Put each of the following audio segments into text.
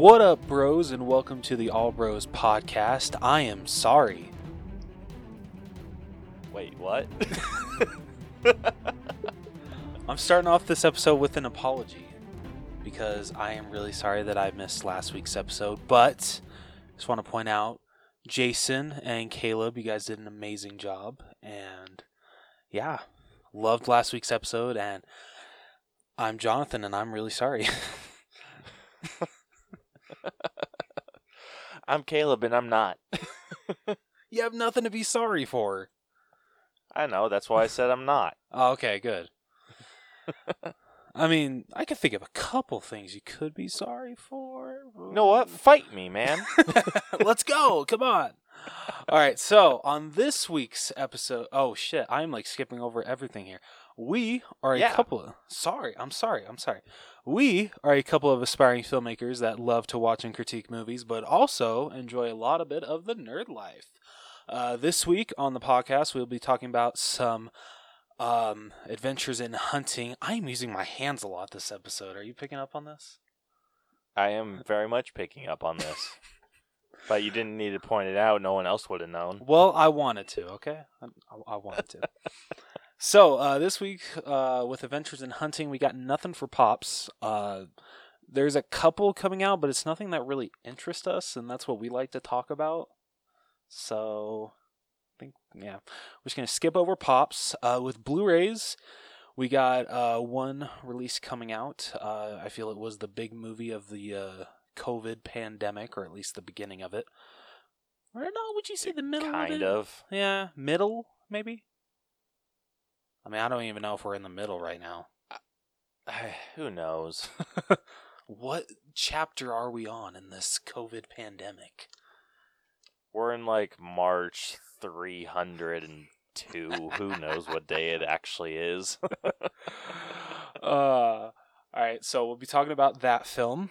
What up, bros, and welcome to the All Bros podcast. I am sorry. Wait, what? I'm starting off this episode with an apology because I am really sorry that I missed last week's episode. But just want to point out, Jason and Caleb, you guys did an amazing job, and yeah, loved last week's episode. And I'm Jonathan, and I'm really sorry. I'm Caleb and I'm not. you have nothing to be sorry for. I know, that's why I said I'm not. Oh, okay, good. I mean, I can think of a couple things you could be sorry for. You know what? Fight me, man. Let's go. Come on. All right. So, on this week's episode, oh shit, I'm like skipping over everything here. We are a Yeah. couple of, sorry, I'm sorry, I'm sorry. We are a couple of aspiring filmmakers that love to watch and critique movies, but also enjoy a lot of bit of the nerd life. Uh, this week on the podcast, we'll be talking about some um, adventures in hunting. I am using my hands a lot this episode. Are you picking up on this? I am very much picking up on this. but you didn't need to point it out. No one else would have known. Well, I wanted to. Okay, I, I wanted to. so uh, this week uh, with Adventures in Hunting, we got nothing for pops. Uh, there's a couple coming out, but it's nothing that really interests us, and that's what we like to talk about. So, I think yeah, we're just gonna skip over pops. Uh, with Blu-rays, we got uh, one release coming out. Uh, I feel it was the big movie of the uh, COVID pandemic, or at least the beginning of it. Or no, would you say the middle? of Kind it? of. Yeah, middle maybe. I mean, I don't even know if we're in the middle right now. Who knows? What chapter are we on in this COVID pandemic? We're in like March 302. Who knows what day it actually is? uh, all right, so we'll be talking about that film,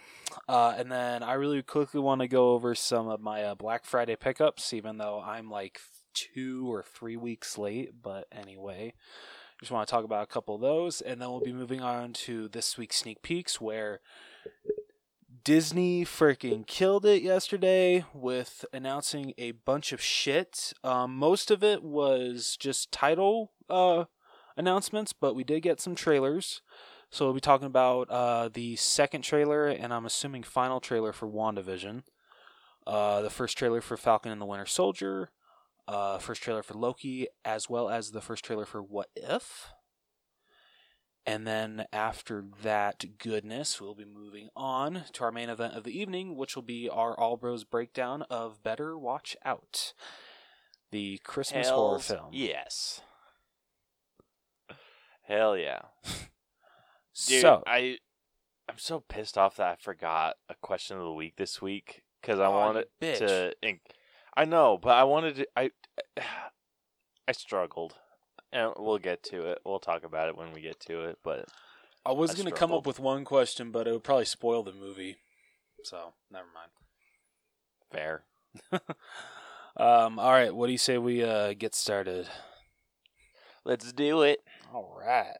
uh, and then I really quickly want to go over some of my uh, Black Friday pickups, even though I'm like two or three weeks late. But anyway, just want to talk about a couple of those, and then we'll be moving on to this week's sneak peeks, where Disney freaking killed it yesterday with announcing a bunch of shit. Um, most of it was just title uh, announcements, but we did get some trailers. So we'll be talking about uh, the second trailer, and I'm assuming final trailer for WandaVision. Uh, the first trailer for Falcon and the Winter Soldier. Uh, first trailer for Loki, as well as the first trailer for What If. And then after that goodness, we'll be moving on to our main event of the evening, which will be our All Bros breakdown of Better Watch Out, the Christmas horror film. Yes. Hell yeah. Dude, so, I I'm so pissed off that I forgot a question of the week this week because I wanted bitch. to. I know, but I wanted to. I I struggled, and we'll get to it. We'll talk about it when we get to it. But I was I going to come up with one question, but it would probably spoil the movie. So, never mind. fair. Um, all right, what do you say we uh, get started? Let's do it. All right.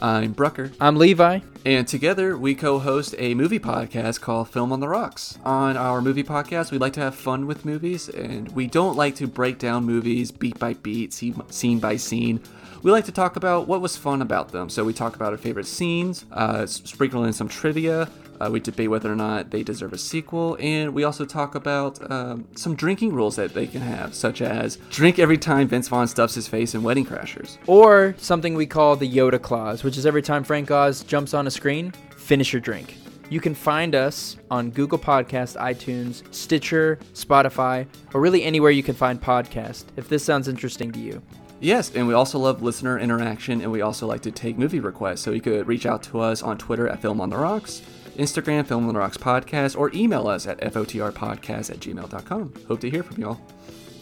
I'm Brucker, I'm Levi. and together we co host a movie podcast called Film on the Rocks. On our movie podcast, we like to have fun with movies, and we don't like to break down movies beat by beat, scene by scene. We like to talk about what was fun about them. So we talk about our favorite scenes, uh, sprinkle in some trivia. Uh, we debate whether or not they deserve a sequel, and we also talk about um, some drinking rules that they can have, such as drink every time Vince Vaughn stuffs his face in Wedding Crashers. Or something we call the Yoda clause, which is every time Frank Oz jumps on a screen, finish your drink. You can find us on Google Podcast, iTunes, Stitcher, Spotify, or really anywhere you can find podcast if this sounds interesting to you. Yes, and we also love listener interaction, and we also like to take movie requests. So you could reach out to us on Twitter at Film on the Rocks, Instagram, Film on the Rocks Podcast, or email us at fotrpodcast at gmail.com. Hope to hear from y'all.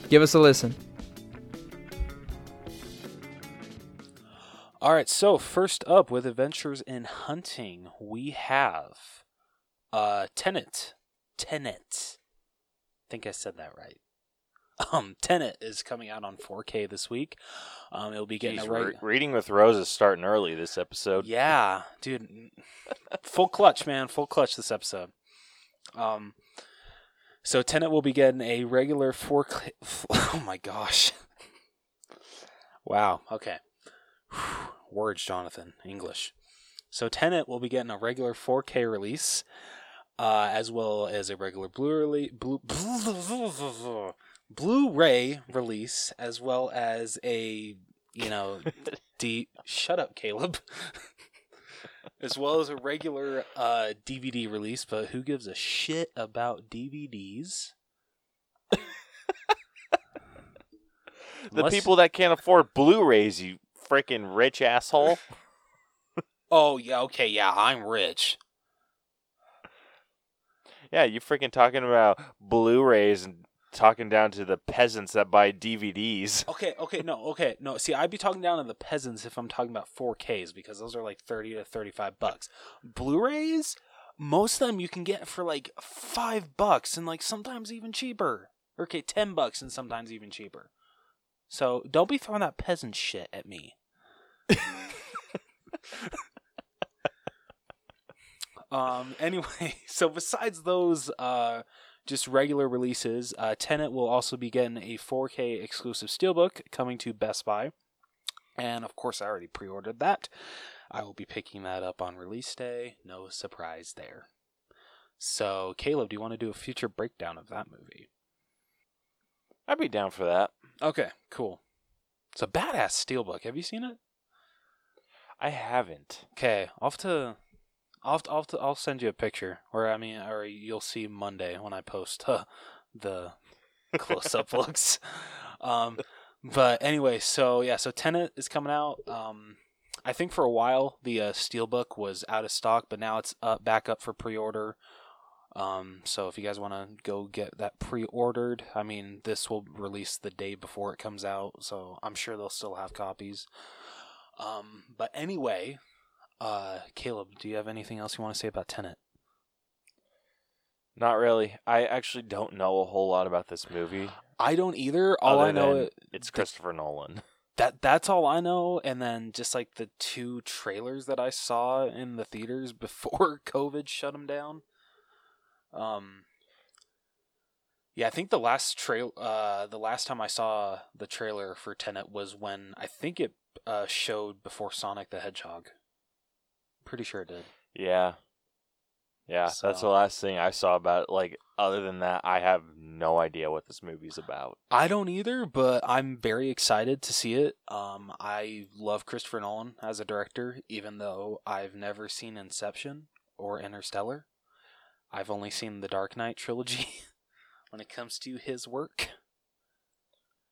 Give us a listen. All right, so first up with Adventures in Hunting, we have uh Tenet. Tenet. I think I said that right. Um, Tenet is coming out on 4K this week. Um, it'll be getting Jeez, right. re- reading with Rose is starting early this episode. Yeah, dude. Full clutch, man. Full clutch this episode. Um, so Tenet will be getting a regular four. K- oh my gosh! wow. Okay. Words, Jonathan. English. So Tenet will be getting a regular 4K release, uh, as well as a regular Blu-ray, Blu- Blu-ray release, as well as a you know, D. Shut up, Caleb. as well as a regular uh, DVD release, but who gives a shit about DVDs? The Unless- people that can't afford Blu-rays, you freaking rich asshole. Oh yeah, okay, yeah, I'm rich. yeah, you freaking talking about Blu-rays and talking down to the peasants that buy DVDs. Okay, okay, no, okay, no. See, I'd be talking down to the peasants if I'm talking about 4Ks because those are like 30 to 35 bucks. Blu-rays, most of them you can get for like 5 bucks and like sometimes even cheaper. Okay, 10 bucks and sometimes even cheaper. So, don't be throwing that peasant shit at me. um anyway, so besides those uh just regular releases. Uh, Tenet will also be getting a 4K exclusive steelbook coming to Best Buy, and of course, I already pre-ordered that. I will be picking that up on release day. No surprise there. So, Caleb, do you want to do a future breakdown of that movie? I'd be down for that. Okay, cool. It's a badass steelbook. Have you seen it? I haven't. Okay, I'll have to. I'll have to, I'll, have to, I'll send you a picture, or I mean, or you'll see Monday when I post uh, the close-up looks. Um, but anyway, so yeah, so Tenet is coming out. Um, I think for a while the uh, Steelbook was out of stock, but now it's up back up for pre-order. Um, so if you guys want to go get that pre-ordered, I mean, this will release the day before it comes out, so I'm sure they'll still have copies. Um, but anyway, uh, Caleb, do you have anything else you want to say about Tenet? Not really. I actually don't know a whole lot about this movie. I don't either. All I know is it's Christopher Nolan. that that's all I know, and then just like the two trailers that I saw in the theaters before COVID shut them down. Um. Yeah, I think the last trail, uh, the last time I saw the trailer for Tenet was when I think it uh, showed before Sonic the Hedgehog. Pretty sure it did. Yeah. Yeah, that's the last thing I saw about it. Like, other than that, I have no idea what this movie's about. I don't either, but I'm very excited to see it. Um, I love Christopher Nolan as a director, even though I've never seen Inception or Interstellar. I've only seen the Dark Knight trilogy when it comes to his work.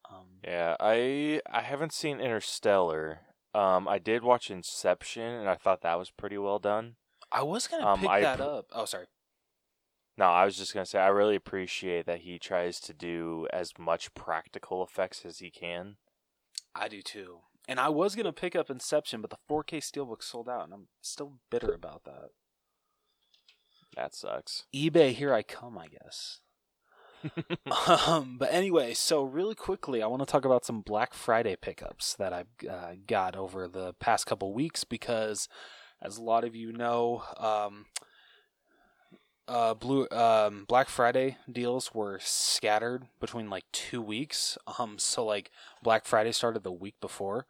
Um, Yeah, I I haven't seen Interstellar. Um, I did watch Inception, and I thought that was pretty well done. I was gonna Um, pick I that up. Oh, sorry. No, I was just gonna say I really appreciate that he tries to do as much practical effects as he can. I do too. And I was gonna pick up Inception, but the 4K steelbook sold out, and I'm still bitter about that. That sucks. eBay, here I come, I guess. Um, but anyway, so really quickly, I want to talk about some Black Friday pickups that I've uh, got over the past couple weeks because, as a lot of you know, um, uh, blue um, Black Friday deals were scattered between like two weeks. Um, so like Black Friday started the week before.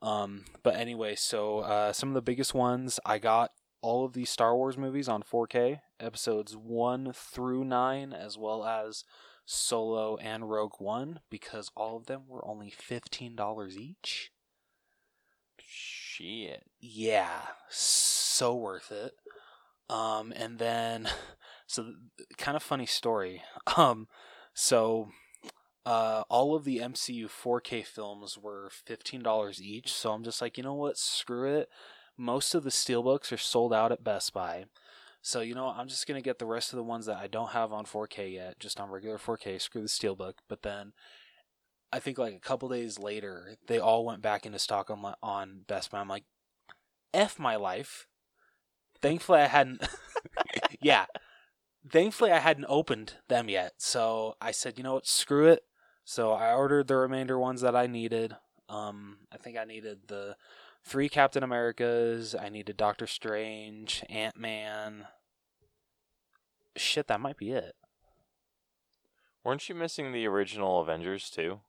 Um, but anyway, so uh, some of the biggest ones I got all of these Star Wars movies on 4K, episodes 1 through 9, as well as Solo and Rogue One, because all of them were only $15 each. Shit. Yeah, so worth it. Um, and then, so kind of funny story. Um, so uh, all of the MCU 4K films were $15 each. So I'm just like, you know what? Screw it. Most of the steelbooks are sold out at Best Buy. So, you know, I'm just going to get the rest of the ones that I don't have on 4K yet, just on regular 4K. Screw the steelbook. But then I think like a couple days later, they all went back into stock on, on Best Buy. I'm like, F my life. Thankfully, I hadn't. yeah. Thankfully, I hadn't opened them yet. So I said, you know what? Screw it. So I ordered the remainder ones that I needed. Um, I think I needed the three Captain Americas. I needed Doctor Strange, Ant Man. shit, that might be it. Weren't you missing the original Avengers too?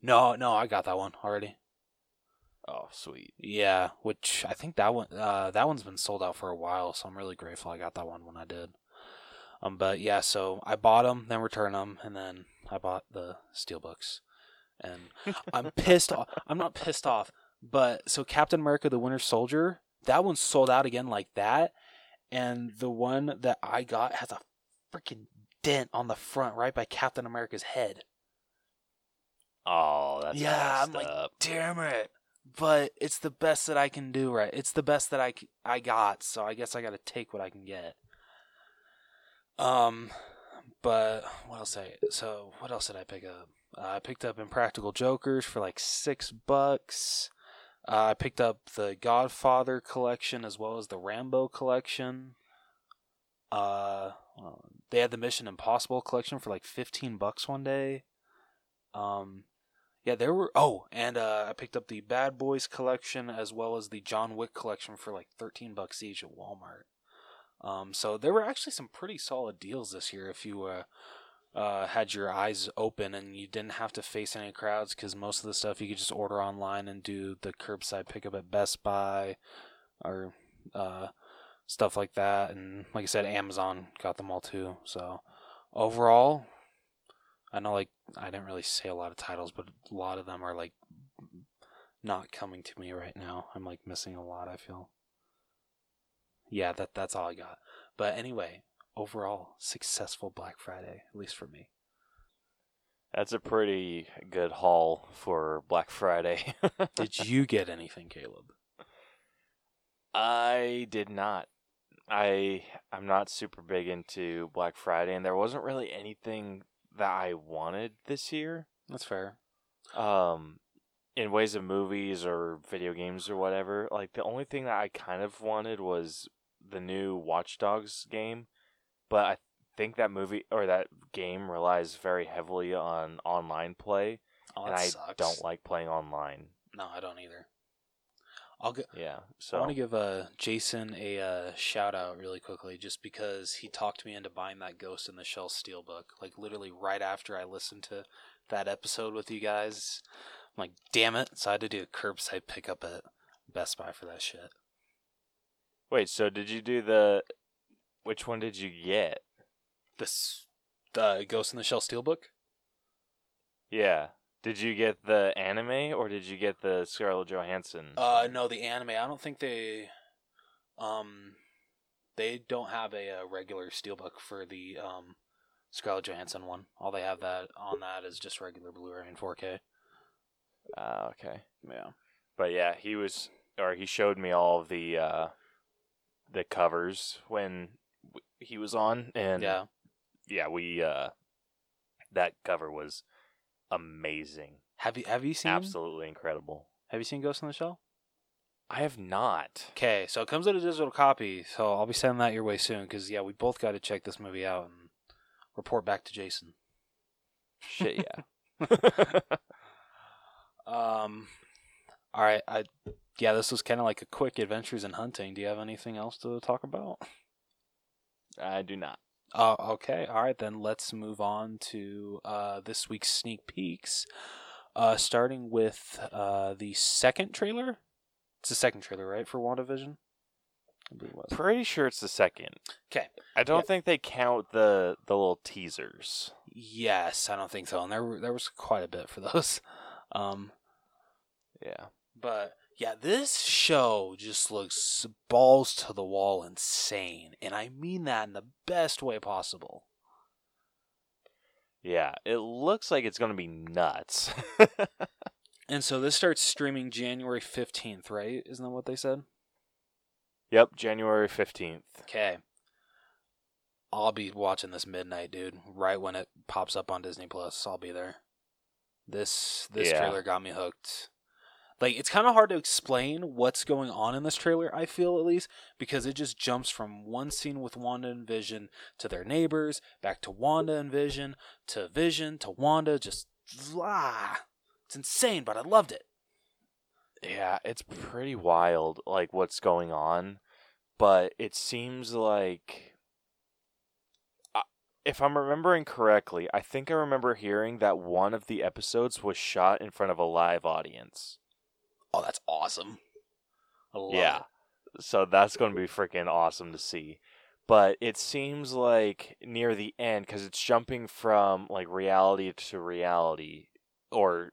No, no, I got that one already. Oh, sweet. Yeah, which I think that one uh that one's been sold out for a while, so I'm really grateful I got that one when I did. Um, but yeah, so I bought them, then returned them, and then I bought the steelbooks, and I'm pissed off. I'm not pissed off, but so Captain America: The Winter Soldier, that one sold out again like that, and the one that I got has a freaking dent on the front right by Captain America's head. Oh, that's Yeah, I'm like, up. damn it. But it's the best that i can do right? It's the best that I I got so i guess i gotta take what i can get. Um but what else I so what else did i pick up? Uh, i picked up impractical jokers for like six bucks uh, i picked up the godfather collection as well as the rambo collection uh they had the mission impossible collection for like 15 bucks one day um yeah, there were. Oh, and uh, I picked up the Bad Boys collection as well as the John Wick collection for like thirteen bucks each at Walmart. Um, so there were actually some pretty solid deals this year if you uh, uh, had your eyes open and you didn't have to face any crowds because most of the stuff you could just order online and do the curbside pickup at Best Buy or uh, stuff like that. And like I said, Amazon got them all too. So overall, I know like I didn't really say a lot of titles, but a lot of them are like not coming to me right now. I'm like missing a lot, I feel. Yeah, that that's all I got. But anyway, overall successful Black Friday, at least for me. That's a pretty good haul for Black Friday. Did you get anything, Caleb? I did not. I I'm not super big into Black Friday, and there wasn't really anything that I wanted this year. That's fair. Um, in ways of movies or video games or whatever. Like the only thing that I kind of wanted was the new Watch Dogs game, but I think that movie or that game relies very heavily on online play, Oh, and I sucks. don't like playing online. No, I don't either. I'll get. Yeah, I want to give uh, Jason a uh, shout out really quickly just because he talked me into buying that Ghost in the Shell Steelbook. Like, literally, right after I listened to that episode with you guys. I'm like, damn it. So I had to do a curbside pickup at Best Buy for that shit. wait. So did you do the? Which one did you get? This, the Ghost in the Shell Steelbook? Yeah. Did you get the anime or did you get the Scarlett Johansson? Uh, no, the anime. I don't think they, um, they don't have a, uh regular steelbook for the um Scarlett Johansson one. All they have that on that is just regular Blu-ray and 4K. Ah, okay. Yeah. But yeah, he was, or he showed me all the uh, the covers when he was on, and Yeah. yeah, we uh, that cover was amazing, Have you have you seen absolutely incredible. Have you seen Ghost in the Shell? I have not. Okay, so it comes in a digital copy, so I'll be sending that your way soon. Because yeah, we both got to check this movie out and report back to Jason. Shit, yeah. Um, all right, I yeah, this was kind of like a quick adventures in hunting. Do you have anything else to talk about? I do not. Oh, okay. All right, then let's move on to uh, this week's sneak peeks. Uh, starting with uh, the second trailer. It's the second trailer, right, for WandaVision? I believe was. Pretty sure it's the second. Okay. I don't Yep. think they count the the little teasers. Yes, I don't think so. And there there was quite a bit for those. Um, Yeah. but yeah, this show just looks balls to the wall insane, and I mean that in the best way possible. Yeah, it looks like it's going to be nuts. And so this starts streaming January fifteenth, right? Isn't that what they said? yep, January 15th. Okay. I'll be watching this midnight, dude. Right when it pops up on Disney Plus, I'll be there. This this Yeah. trailer got me hooked. Like it's kind of hard to explain what's going on in this trailer. I feel at least because it just jumps from one scene with Wanda and Vision to their neighbors, back to Wanda and Vision, to Vision to Wanda. Just ah, it's insane, but I loved it. Yeah, it's pretty wild, like what's going on, but it seems like if I'm remembering correctly, I think I remember hearing that one of the episodes was shot in front of a live audience. Oh, that's awesome. I love yeah. it. So that's going to be freaking awesome to see. But it seems like near the end, because it's jumping from like reality to reality or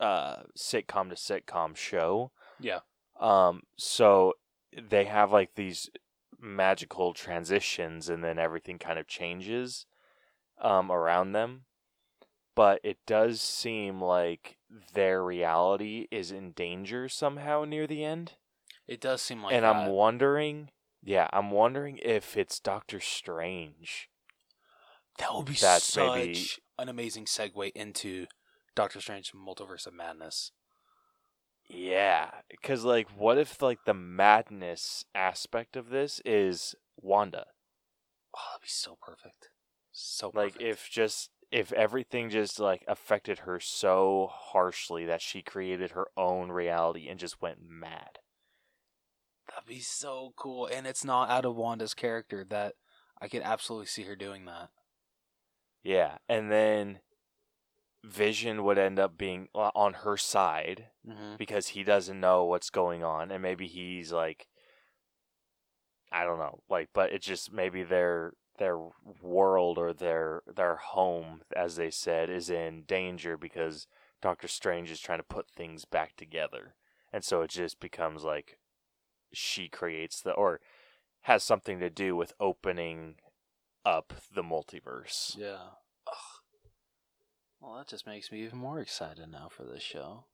uh, sitcom to sitcom show. Yeah. Um, so they have like these magical transitions and then everything kind of changes um, around them. But it does seem like their reality is in danger somehow near the end It does seem like and that. I'm wondering, yeah, I'm wondering if it's Doctor Strange. that would be that's such maybe- an amazing segue into Doctor Strange Multiverse of Madness. Yeah, because like, what if like the madness aspect of this is Wanda? Oh, that'd be so perfect. So Like, if just if everything just like affected her so harshly that she created her own reality and just went mad. that'd be so cool, and it's not out of Wanda's character. That I could absolutely see her doing that. Yeah, and then Vision would end up being uh, on her side Mm-hmm. because he doesn't know what's going on and maybe he's like I don't know, like but it's just maybe their their world or their their home as they said is in danger because Doctor Strange is trying to put things back together. And so it just becomes like she creates the or has something to do with opening up the multiverse. Yeah. Ugh. Well, that just makes me even more excited now for this show.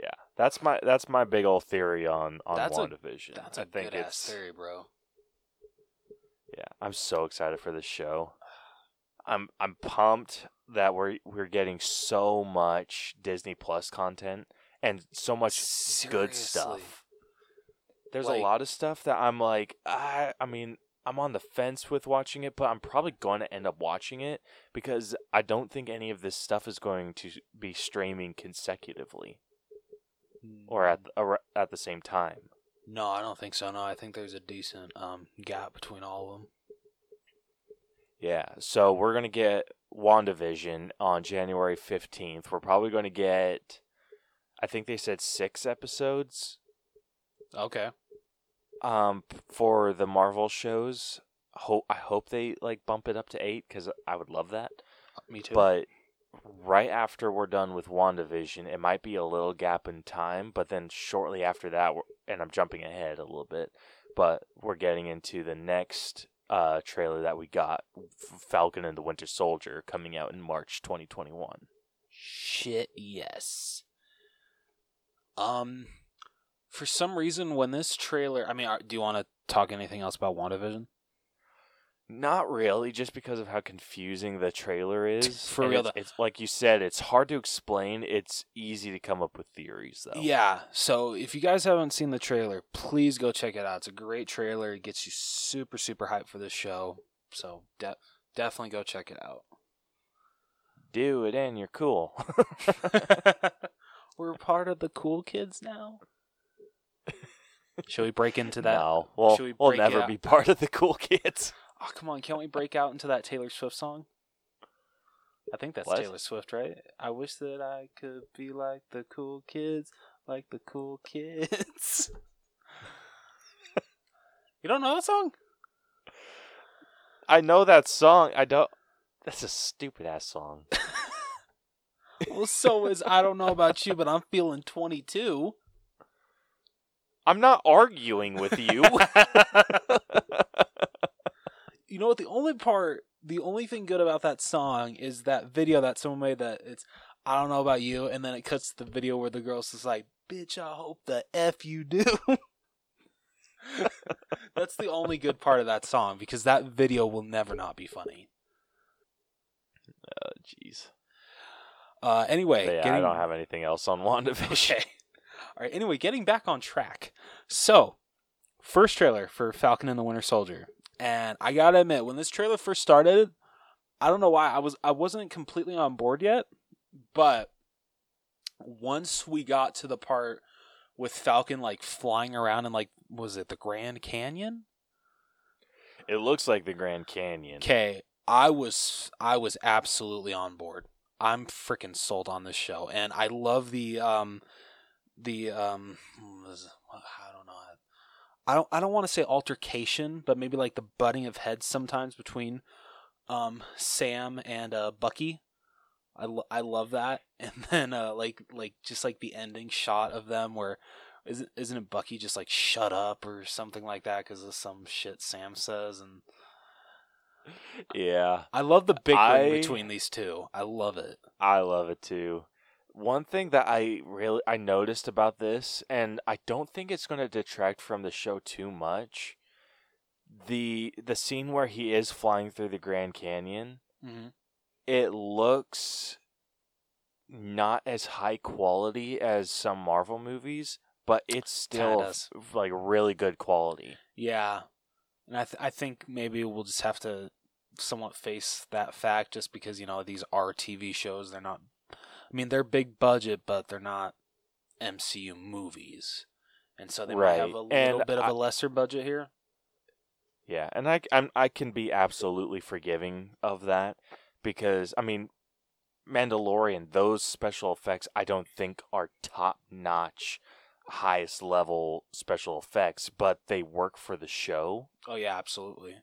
Yeah. That's my that's my big old theory on on That's a- WandaVision. That's I a think good ass theory, bro. Yeah, I'm so excited for this show. I'm I'm pumped that we're we're getting so much Disney Plus content and so much good stuff. There's Like- a lot of stuff that I'm like I I mean I'm on the fence with watching it, but I'm probably going to end up watching it because I don't think any of this stuff is going to be streaming consecutively mm. or at the, or at the same time. No, I don't think so. No, I think there's a decent um gap between all of them. Yeah, so we're gonna get WandaVision on January fifteenth. We're probably gonna get, I think they said six episodes. Okay. Um, for the Marvel shows. Hope I hope they like bump it up to eight because I would love that. Me too. But right after we're done with WandaVision, it might be a little gap in time. But then shortly after that, and I'm jumping ahead a little bit, but we're getting into the next uh, trailer that we got, Falcon and the Winter Soldier, coming out in March 2021. Shit, yes. Um, for some reason, when this trailer, I mean, do you want to talk anything else about WandaVision? Not really, just because of how confusing the trailer is. For And real, it's, it's like you said, it's hard to explain. It's easy to come up with theories, though. Yeah. So if you guys haven't seen the trailer, please go check it out. It's a great trailer. It gets you super, super hyped for this show. So de- definitely go check it out. do it, and you're cool. We're part of the cool kids now. Should we break into that? no, we'll, we we'll never be part of the cool kids. Oh, come on. Can't we break out into that Taylor Swift song? I think that's What? Taylor Swift, right? I wish that I could be like the cool kids, like the cool kids. you don't know that song? I know that song. I don't. That's a stupid ass song. Well, so is I don't know about you, but I'm feeling 22. I'm not arguing with you. You know what? The only part, the only thing good about that song is that video that someone made that it's I don't know about you, and then it cuts to the video where the girl's just like, "Bitch, I hope the f you do." That's the only good part of that song because that video will never not be funny. oh, jeez. Uh, anyway, yeah, I don't have anything else on WandaVision. Okay. All right. Anyway, getting back on track. So, first trailer for Falcon and the Winter Soldier, and I gotta admit, when this trailer first started, I don't know why I was I wasn't completely on board yet, but once we got to the part with Falcon like flying around in like was it the Grand Canyon? It looks like the Grand Canyon. Okay, I was I was absolutely on board. I'm freaking sold on this show, and I love the um the um I don't I don't want to say altercation, but maybe like the butting of heads sometimes between um Sam and uh Bucky. I, lo- I love that, and then uh like like just like the ending shot of them where isn't isn't it Bucky just like shut up or something like that because of some shit Sam says and Yeah, I love the bickering I- between these two. I love it. I love it too. One thing that I really I noticed about this, and I don't think it's going to detract from the show too much. The the scene where he is flying through the Grand Canyon, Mm-hmm. it looks not as high quality as some Marvel movies, but it's still like really good quality. Yeah, and I th- I think maybe we'll just have to somewhat face that fact, just because you know these are TV shows. They're not. I mean, they're big budget, but they're not MCU movies, and so they might have Right, a little and bit of a lesser budget here. Yeah, and I I'm, I can be absolutely forgiving of that because I mean, Mandalorian those special effects I don't think are top notch, highest level special effects, but they work for the show. Oh yeah, absolutely.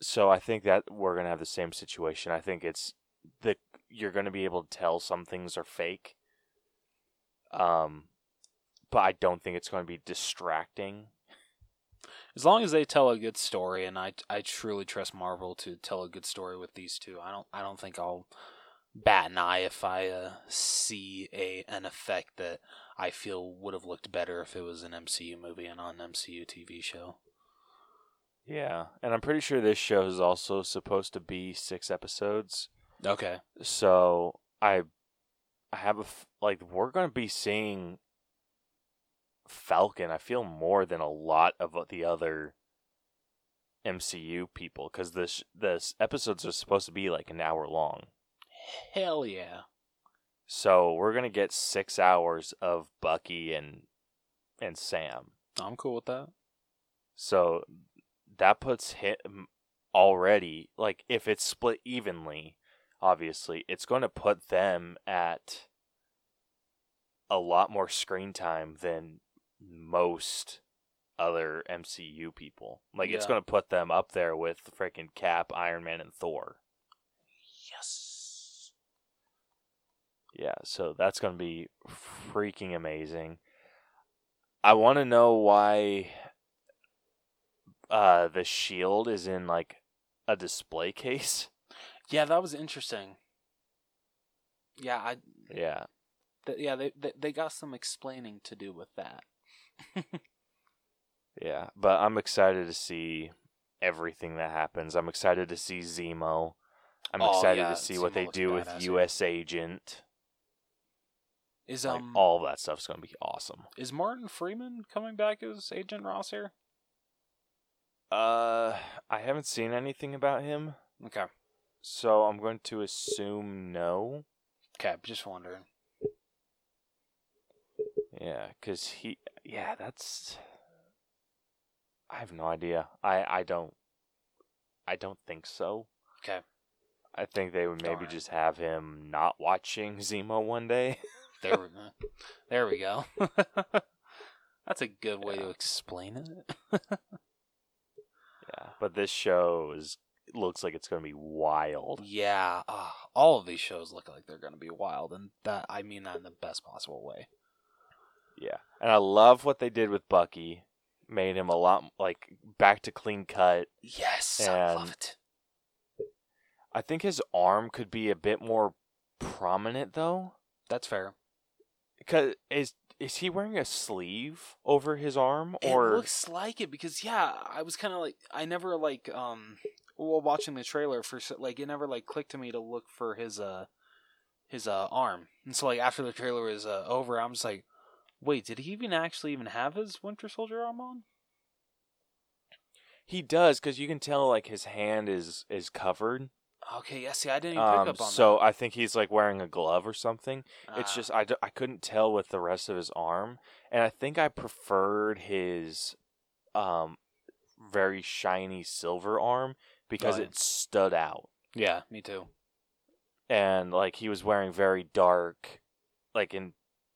So I think that we're gonna have the same situation. I think it's the you're gonna be able to tell some things are fake. Um, but I don't think it's going to be distracting. As long as they tell a good story, and I I truly trust Marvel to tell a good story with these two. I don't I don't think I'll bat an eye if I uh, see a an effect that I feel would have looked better if it was an MCU movie and not an MCU TV show. Yeah, and I'm pretty sure this show is also supposed to be six episodes. Okay. So I, I have a f- like we're gonna be seeing Falcon. I feel more than a lot of the other MCU people because this this episodes are supposed to be like an hour long. Hell yeah. So we're gonna get six hours of Bucky and and Sam. I'm cool with that. So that puts him already like if it's split evenly, obviously, it's going to put them at a lot more screen time than most other MCU people. Like it's going to put them up there with freaking Cap, Iron Man and Thor. Yes. Yeah, so that's going to be freaking amazing. I want to know why uh the shield is in like a display case. Yeah, that was interesting. Yeah, I Yeah. th- yeah, they, they they got some explaining to do with that. Yeah, but I'm excited to see everything that happens. I'm excited to see Zemo. I'm Oh, excited yeah, to see what they do with. US Agent. Is Like um all of that stuff's going to be awesome. is Martin Freeman coming back as Agent Ross here? Uh I haven't seen anything about him, Okay. So I'm going to assume no. Okay, just wondering. Yeah, cuz he yeah, that's I have no idea. I I don't I don't think so. Okay. I think they would maybe Darn. just have him not watching Zemo one day. There we go. There we go. That's a good way to explain it. yeah, but this show is looks like it's going to be wild. yeah, uh, all of these shows look like they're going to be wild, and that I mean that in the best possible way. Yeah. And I love what they did with Bucky. Made him a lot like back to clean cut. Yes, I love it. I think his arm could be a bit more prominent though. That's fair. Cuz is is he wearing a sleeve over his arm or it looks like it because yeah, I was kind of like I never like um while watching the trailer for like it never like clicked to me to look for his uh his uh arm, and so like after the trailer was uh, over, I'm just like, wait, did he even actually even have his Winter Soldier arm on? he does cuz you can tell like his hand is is covered. Okay, yeah, see, I didn't even pick Um, up on so that. So I think he's like wearing a glove or something. It's Ah, just I, d- I couldn't tell with the rest of his arm, and I think I preferred his um very shiny silver arm because Oh, yeah. it stood out. Yeah, me too. and like he was wearing very dark like in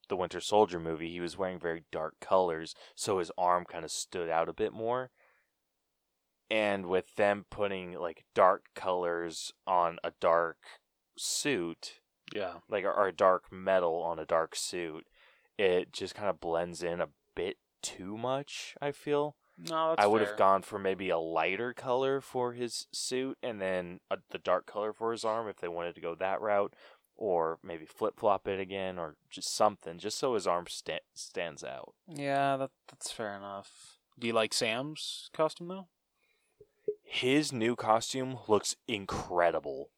the Winter Soldier movie, he was wearing very dark colors, so his arm kind of stood out a bit more. And with them putting like dark colors on a dark suit, Yeah. like or a dark metal on a dark suit, it just kind of blends in a bit too much, I feel. No, I would fair. have gone for maybe a lighter color for his suit and then a, the dark color for his arm if they wanted to go that route, or maybe flip flop it again, or just something, just so his arm sta- stands out. Yeah, that that's fair enough. Do you like Sam's costume though? His new costume looks incredible.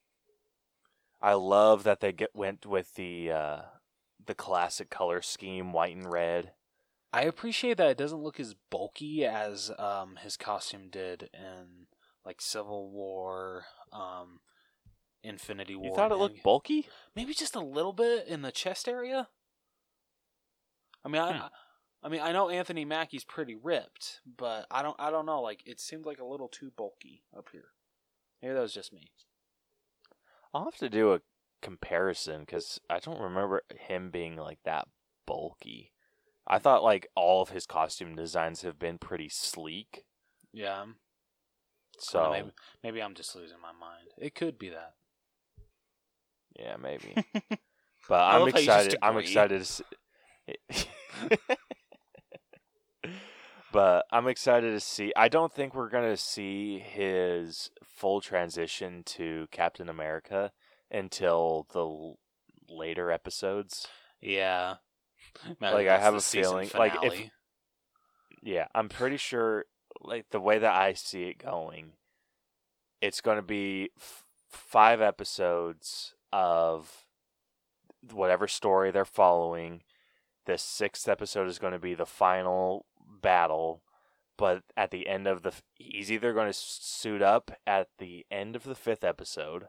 I love that they get went with the uh, the classic color scheme, white and red. I appreciate that it doesn't look as bulky as um his costume did in like Civil War, um Infinity War. You thought it looked bulky? maybe just a little bit in the chest area. I mean, I, Hmm. I mean, I know Anthony Mackie's pretty ripped, but I don't, I don't know. Like, it seemed like a little too bulky up here. Maybe that was just me. I'll have to do a comparison because I don't remember him being like that bulky. I thought like all of his costume designs have been pretty sleek. Yeah. So maybe, maybe I'm just losing my mind. It could be that. yeah, maybe. But I'm love how you just excited. I'm excited to see. but I'm excited to see. I don't think we're gonna see his full transition to Captain America until the l- later episodes. Yeah. Like, I have a feeling- like, if- Yeah, I'm pretty sure. Like the way that I see it going, it's going to be f- five episodes of whatever story they're following. The sixth episode is going to be the final battle, but at the end of the, f- he's either going to suit up at the end of the fifth episode,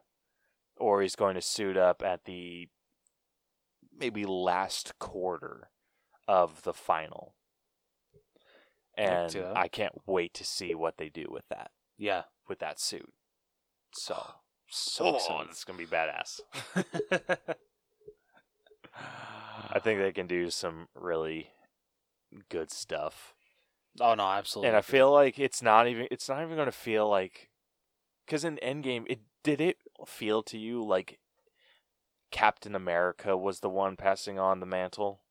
or he's going to suit up at the maybe last quarter of the final. And. I can't wait to see what they do with that yeah. with that suit. So, So oh, excited. it's gonna be badass. I think they can do some really good stuff. Oh no, absolutely. And I feel like it's not even it's not even going to feel like cuz in Endgame it did it feel to you like Captain America was the one passing on the mantle?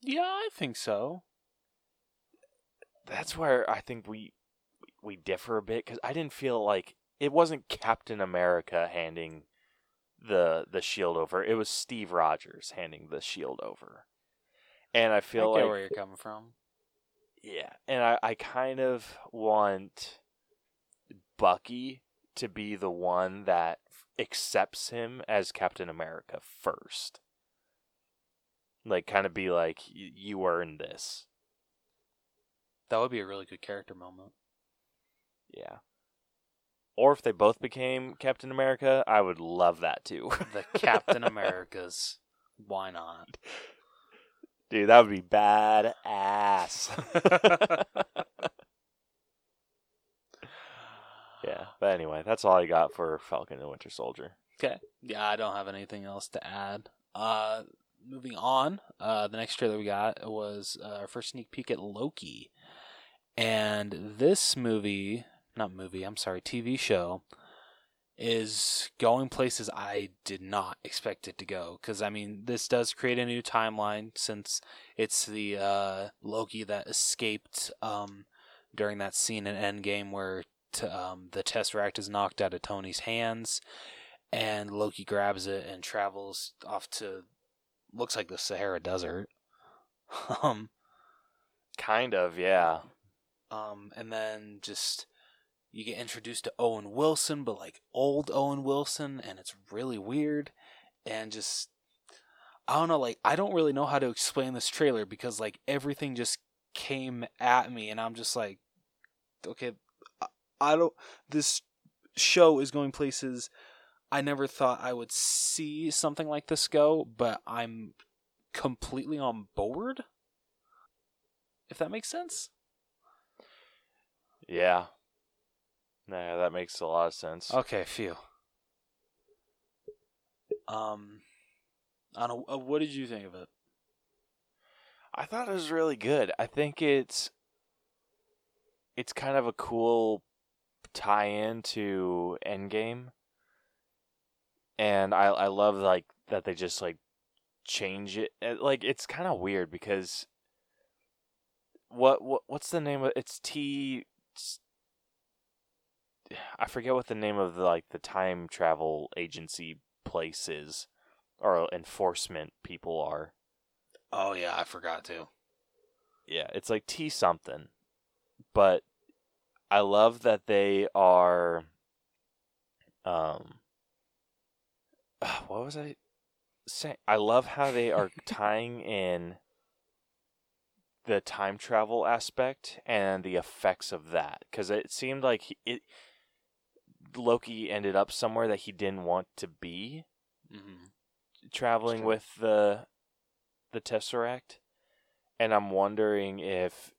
Yeah, I think so. That's where I think we we differ a bit cuz I didn't feel like it wasn't Captain America handing the the shield over. It was Steve Rogers handing the shield over. And I I feel get like where you're coming from. Yeah, and I, I kind of want Bucky to be the one that accepts him as Captain America first. Like, kind of be like, "Y- you earned this. That would be a really good character moment. Yeah. Or if they both became Captain America, I would love that too. The Captain Americas. Why not? Dude, that would be badass. yeah, but anyway, that's all I got for Falcon and the Winter Soldier. Okay. Yeah, I don't have anything else to add. Uh, moving on. Uh, the next trailer we got was uh, our first sneak peek at Loki, and this movie, not movie, I'm sorry, TV show, is going places I did not expect it to go. Because I mean, this does create a new timeline since it's the uh, Loki that escaped um, during that scene in Endgame where. Um, the Tesseract is knocked out of Tony's hands, and Loki grabs it and travels off to looks like the Sahara Desert. um, Kind of, yeah. um, and then just you get introduced to Owen Wilson, but like old Owen Wilson, and it's really weird, and just I don't know, like I don't really know how to explain this trailer because like everything just came at me, and I'm just like, okay, I, don't. This show is going places I never thought I would see something like this go, but I'm completely on board. If that makes sense. Yeah. Nah, that makes a lot of sense. Okay, phew. Um, I don't. Uh, what did you think of it? I thought it was really good. I think it's it's kind of a cool tie-in to Endgame, and I I love like that they just like change it. Uh, Like it's kind of weird because what what what's the name of it's T. I forget what the name of the, like the time travel agency place is, or enforcement people are. Oh yeah, I forgot to. Yeah, it's like T something. But I love that they are um what was I saying? I love how they are tying in the time travel aspect and the effects of that cuz it seemed like he, it Loki ended up somewhere that he didn't want to be Mm-hmm. traveling with the the Tesseract, and I'm wondering if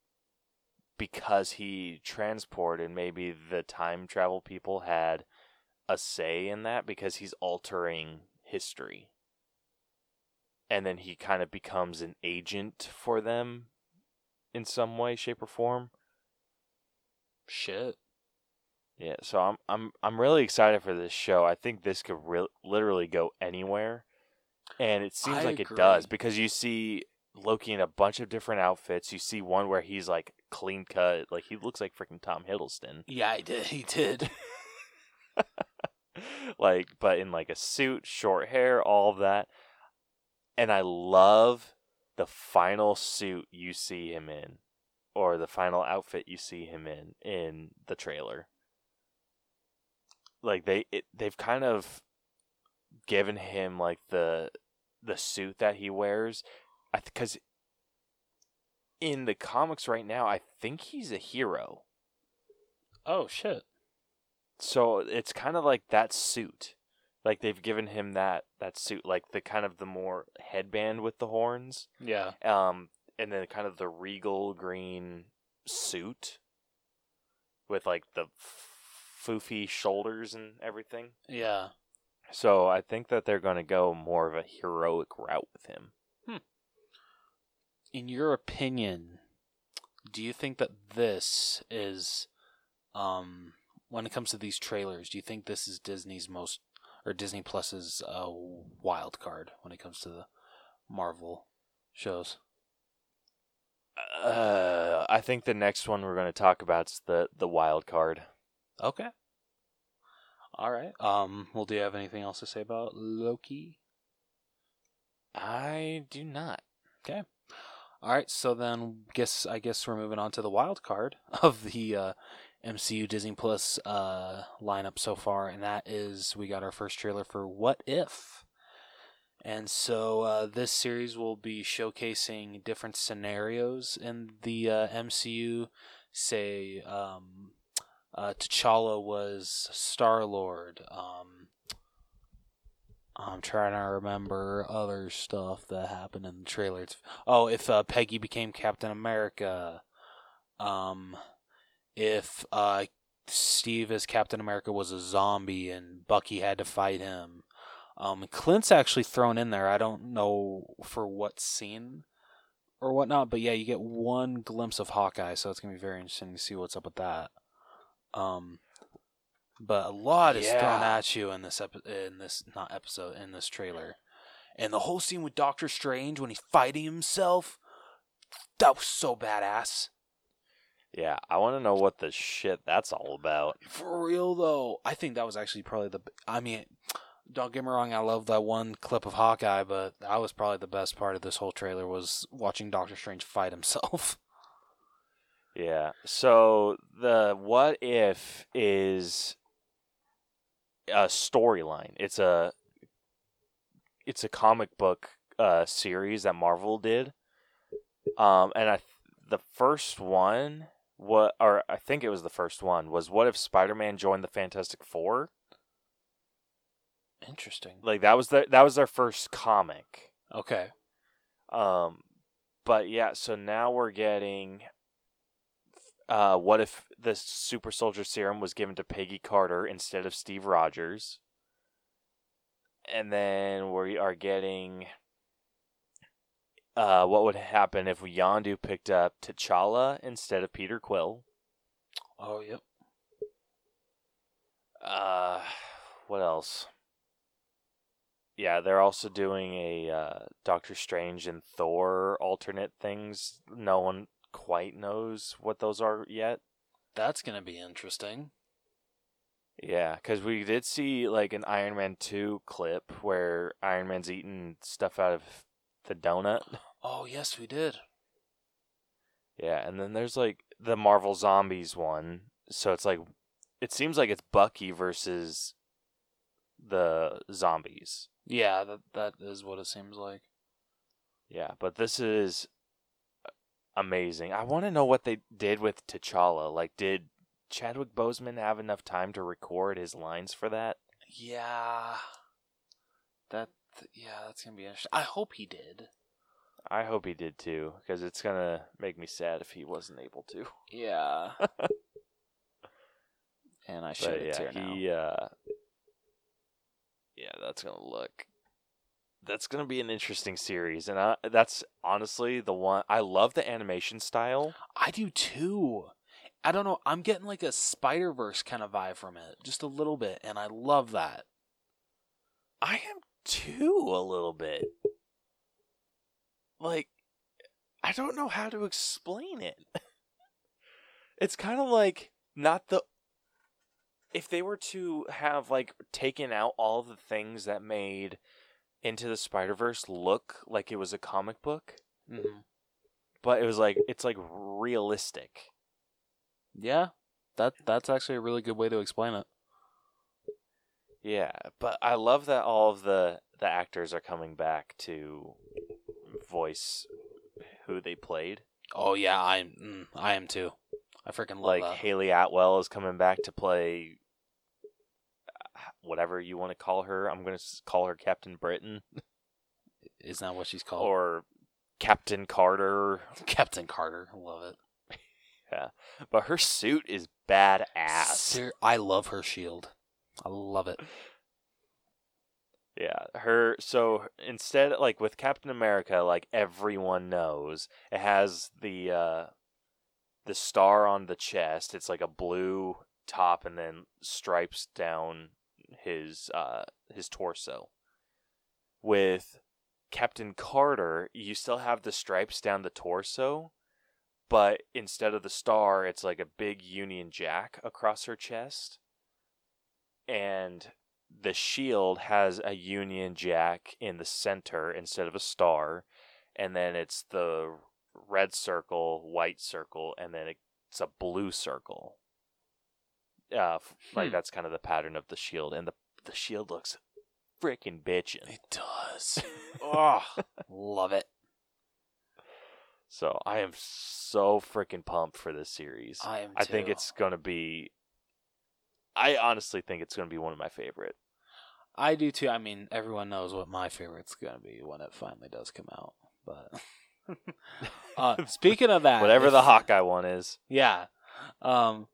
because he transported, maybe the time travel people had a say in that because he's altering history, and then he kind of becomes an agent for them in some way, shape, or form. Shit. Yeah, so I'm I'm I'm really excited for this show. I think this could re- literally go anywhere, and it seems I like it does because you see Loki in a bunch of different outfits. You see one where he's like clean cut, like he looks like freaking Tom Hiddleston, Yeah, I did. He did. like but in like a suit, short hair, all of that. And I love the final suit you see him in, or the final outfit you see him in in the trailer. Like they it, they've kind of given him like the the suit that he wears, because in the comics right now, I think he's a hero. oh shit. So it's kind of like that suit. Like they've given him that that suit, like the kind of the more headband with the horns, Yeah. um, and then kind of the regal green suit with like the f- foofy shoulders and everything. Yeah. So I think that they're going to go more of a heroic route with him. In your opinion, do you think that this is, um, when it comes to these trailers, do you think this is Disney's most, or Disney Plus's uh, wild card when it comes to the Marvel shows? Uh, I think the next one we're going to talk about is the the wild card. Okay. All right. Um. Well, do you have anything else to say about Loki? I do not. All right. So then, guess I guess we're moving on to the wild card of the uh, MCU Disney Plus uh, lineup so far, and that is we got our first trailer for What If. And so uh, this series will be showcasing different scenarios in the uh, MCU. Say, um, uh, T'Challa was Star Lord. Um, I'm trying to remember other stuff that happened in the trailer. It's, oh, if uh, Peggy became Captain America. Um, if uh, Steve as Captain America was a zombie and Bucky had to fight him. Um, Clint's actually thrown in there. I don't know for what scene or whatnot, but yeah, you get one glimpse of Hawkeye, so it's gonna be very interesting to see what's up with that. Um, but a lot is thrown at you in this epi- in this not episode in this trailer, and the whole scene with Doctor Strange when he's fighting himself, that was so badass. Yeah, I want to know what the shit that's all about. For real though, I think that was actually probably the. I mean, don't get me wrong, I love that one clip of Hawkeye, but that was probably the best part of this whole trailer was watching Doctor Strange fight himself. Yeah. So the what if is a storyline. It's a it's a comic book uh series that Marvel did. Um and I th- the first one what or I think it was the first one was what if Spider-Man joined the Fantastic 4? Interesting. Like that was the that was their first comic. Okay. Um, but yeah, so now we're getting. Uh, what if the super soldier serum was given to Peggy Carter instead of Steve Rogers? and then we are getting uh, what would happen if Yondu picked up T'Challa instead of Peter Quill. Oh, yep. Uh, what else? Yeah, they're also doing a uh, Doctor Strange and Thor alternate things. No one quite knows what those are yet. That's gonna be interesting. Yeah, because we did see like an Iron Man 2 clip where Iron Man's eating stuff out of the donut. Oh, yes, we did. Yeah, and then there's like the Marvel Zombies one. So it's like, it seems like it's Bucky versus the zombies. Yeah, that that is what it seems like. Yeah, but this is amazing. I want to know what they did with T'Challa. Like, did Chadwick Boseman have enough time to record his lines for that? Yeah. That yeah, that's gonna be interesting. I hope he did. I hope he did too, because it's gonna make me sad if he wasn't able to. Yeah. and I But a yeah, tear now. he. Uh, yeah, that's gonna look. That's gonna be an interesting series, and I, that's honestly the one I love the animation style. I do too. I don't know. I'm getting like a Spider Verse kind of vibe from it, just a little bit, and I love that. I am too a little bit. Like, I don't know how to explain it. it's kind of like not the. If they were to have like taken out all the things that made Into the Spider Verse look like it was a comic book, Mm-hmm. but it was like it's like realistic. Yeah, that that's actually a really good way to explain it. Yeah, but I love that all of the the actors are coming back to voice who they played. Oh yeah, I'm mm, I am too. I freaking love like that. Hayley Atwell is coming back to play whatever you want to call her. I'm going to call her Captain Britain Isn't that what she's called? or Captain Carter. Captain Carter. I love it. Yeah. But her suit is badass. Ser- I love her shield. I love it. Yeah, her so instead like with Captain America like everyone knows it has the uh the star on the chest. It's like a blue top and then stripes down his uh his torso. With Captain Carter, you still have the stripes down the torso, but instead of the star, it's like a big Union Jack across her chest. And the shield has a Union Jack in the center instead of a star. And then it's the red circle, white circle, and then it's a blue circle. Uh, like Hmm. that's kind of the pattern of the shield, and the the shield looks freaking bitchin'. It does. oh, love it. So I am so freaking pumped for this series. I am. I think it's gonna be. I honestly think it's gonna be one of my favorite. I do too. I mean, everyone knows what my favorite's gonna be when it finally does come out. But uh, speaking of that, Whatever if- the Hawkeye one is. Yeah. Um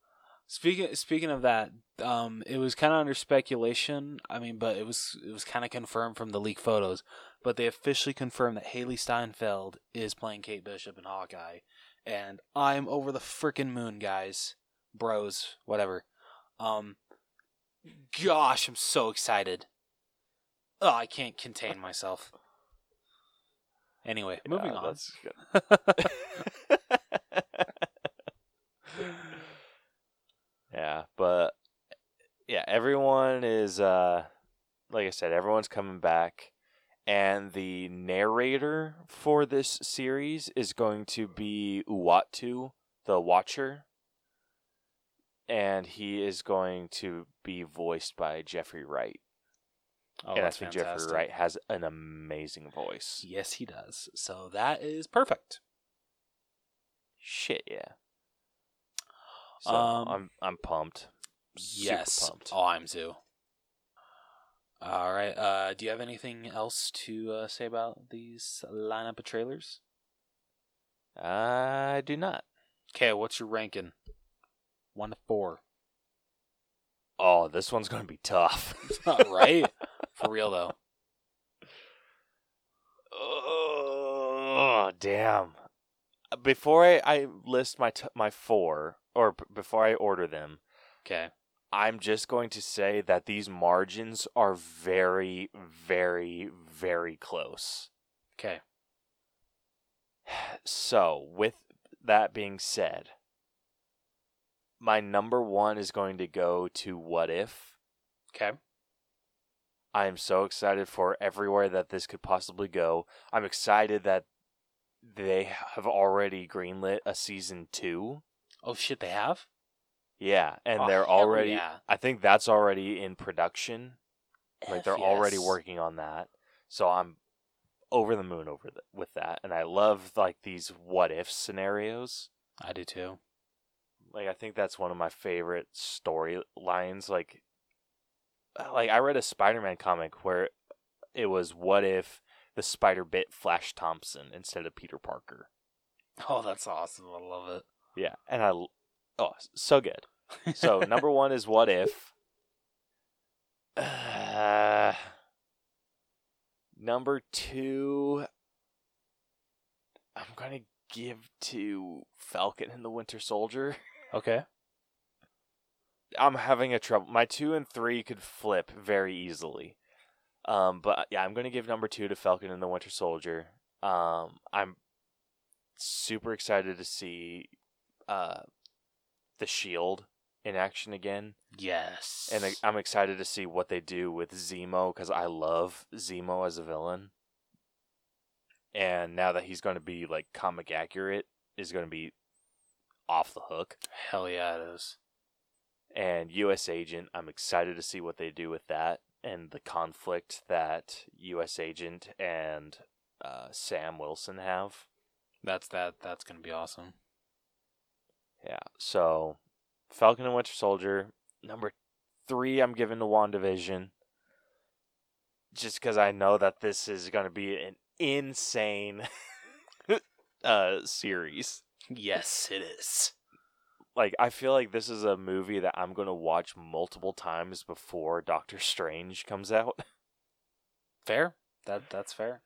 speaking speaking of that, um it was kind of under speculation. I mean, but it was it was kind of confirmed from the leaked photos, but they officially confirmed that Hailee Steinfeld is playing Kate Bishop in Hawkeye, and I'm over the freaking moon, guys. Bros, whatever. Um gosh, I'm so excited. Oh, I can't contain myself. Anyway, moving Yeah, on. that's good. Yeah, but yeah, everyone is uh like I said, everyone's coming back and the narrator for this series is going to be Uatu, the Watcher. And he is going to be voiced by Jeffrey Wright. oh, and I think fantastic. Jeffrey Wright has an amazing voice. Yes, he does. So that is perfect. Shit, yeah. So um, I'm I'm pumped. Super yes, pumped. Oh, I'm too. All right. Uh, do you have anything else to uh, say about these lineup of trailers? I do not. Okay, what's your ranking? One to four. Oh, this one's gonna be tough. right? For real though. Oh damn. Before I, I list my t- my four, or b- before I order them, Okay. I'm just going to say that these margins are very, very, very close. Okay. So, with that being said, my number one is going to go to What If. Okay. I am so excited for everywhere that this could possibly go. I'm excited that they have already greenlit a season two. Oh shit, they have. Yeah, and Oh, they're already. yeah. I think that's already in production. Like they're already yes. working on that. So I'm over the moon over the, with that, and I love like these what if scenarios. I do too. Like I think that's one of my favorite storylines. Like, like I read a Spider-Man comic where it was what if the spider bit Flash Thompson instead of Peter Parker. Oh, that's awesome. I love it. Yeah, and I oh so good. So number one is what if. Uh, number two, I'm gonna give to Falcon and the Winter Soldier. okay. I'm having a trouble. My two and three could flip very easily. Um, but yeah, I'm gonna give number two to Falcon and the Winter Soldier. Um, I'm super excited to see uh, the Shield in action again. Yes. And I, I'm excited to see what they do with Zemo because I love Zemo as a villain. And now that he's going to be like comic accurate, is going to be off the hook. hell yeah, it is. And U.S. Agent, I'm excited to see what they do with that and the conflict that U.S. Agent and uh, Sam Wilson have. That's that. That's gonna be awesome. Yeah. So, Falcon and Winter Soldier. Number three, I'm giving to WandaVision. Just because I know that this is going to be an insane uh, series. Yes, it is. Like, I feel like this is a movie that I'm going to watch multiple times before Doctor Strange comes out. Fair. That that's fair.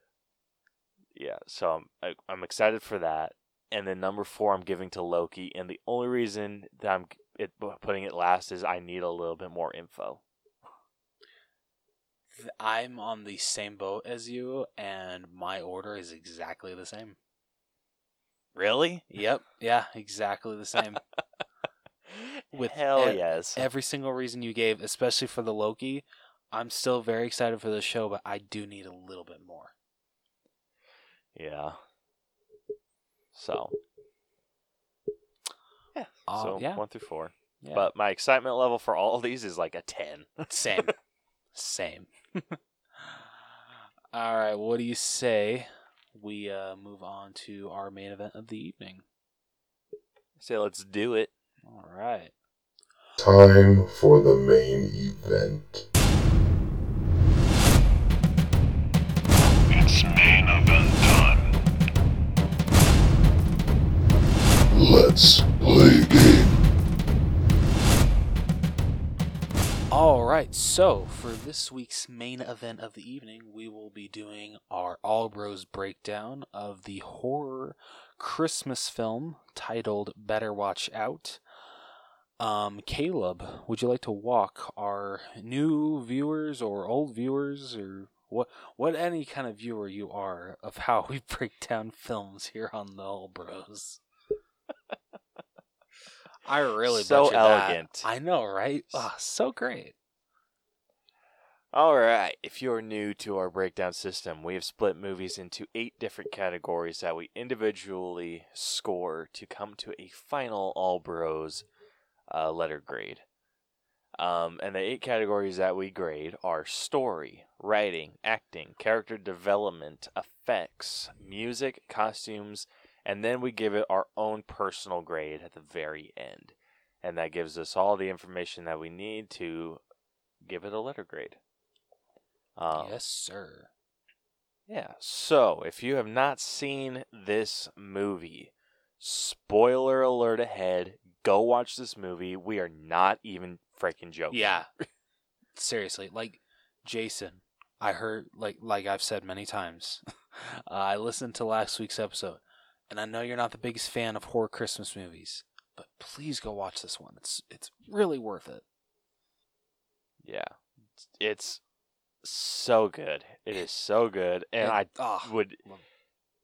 yeah. So, I'm, I, I'm excited for that. And then number four, I'm giving to Loki. And the only reason that I'm it, putting it last is I need a little bit more info. I'm on the same boat as you, and my order is exactly the same. Really? Yep. Yeah. Exactly the same. With Hell e- yes. Every single reason you gave, especially for the Loki, I'm still very excited for the show, but I do need a little bit more. yeah. So. Yeah. Uh, so yeah. one through four. Yeah. But my excitement level for all of these is like a ten. Same. Same. All right. What do you say we uh, move on to our main event of the evening? Say let's do it. All right. Time for the main event. It's main event time. Let's play a All right. So for this week's main event of the evening, we will be doing our All Bros breakdown of the horror Christmas film titled "Better Watch Out." Um, Caleb, would you like to walk our new viewers or old viewers or what what any kind of viewer you are of how we break down films here on the All Bros? I really So butchered that. elegant. I know, right? Oh, so great. All right. If you're new to our breakdown system, we have split movies into eight different categories that we individually score to come to a final All Bros uh, letter grade. Um, and the eight categories that we grade are story, writing, acting, character development, effects, music, costumes, and then we give it our own personal grade at the very end. And that gives us all the information that we need to give it a letter grade. Um, yes, sir. yeah. So, if you have not seen this movie, spoiler alert ahead, go watch this movie. We are not even freaking joking. Yeah. Seriously, like Jason, I heard like like I've said many times. uh, I listened to last week's episode, and I know you're not the biggest fan of horror Christmas movies, but please go watch this one. It's it's really worth it. Yeah, it's so good. It is so good, and I ah, would.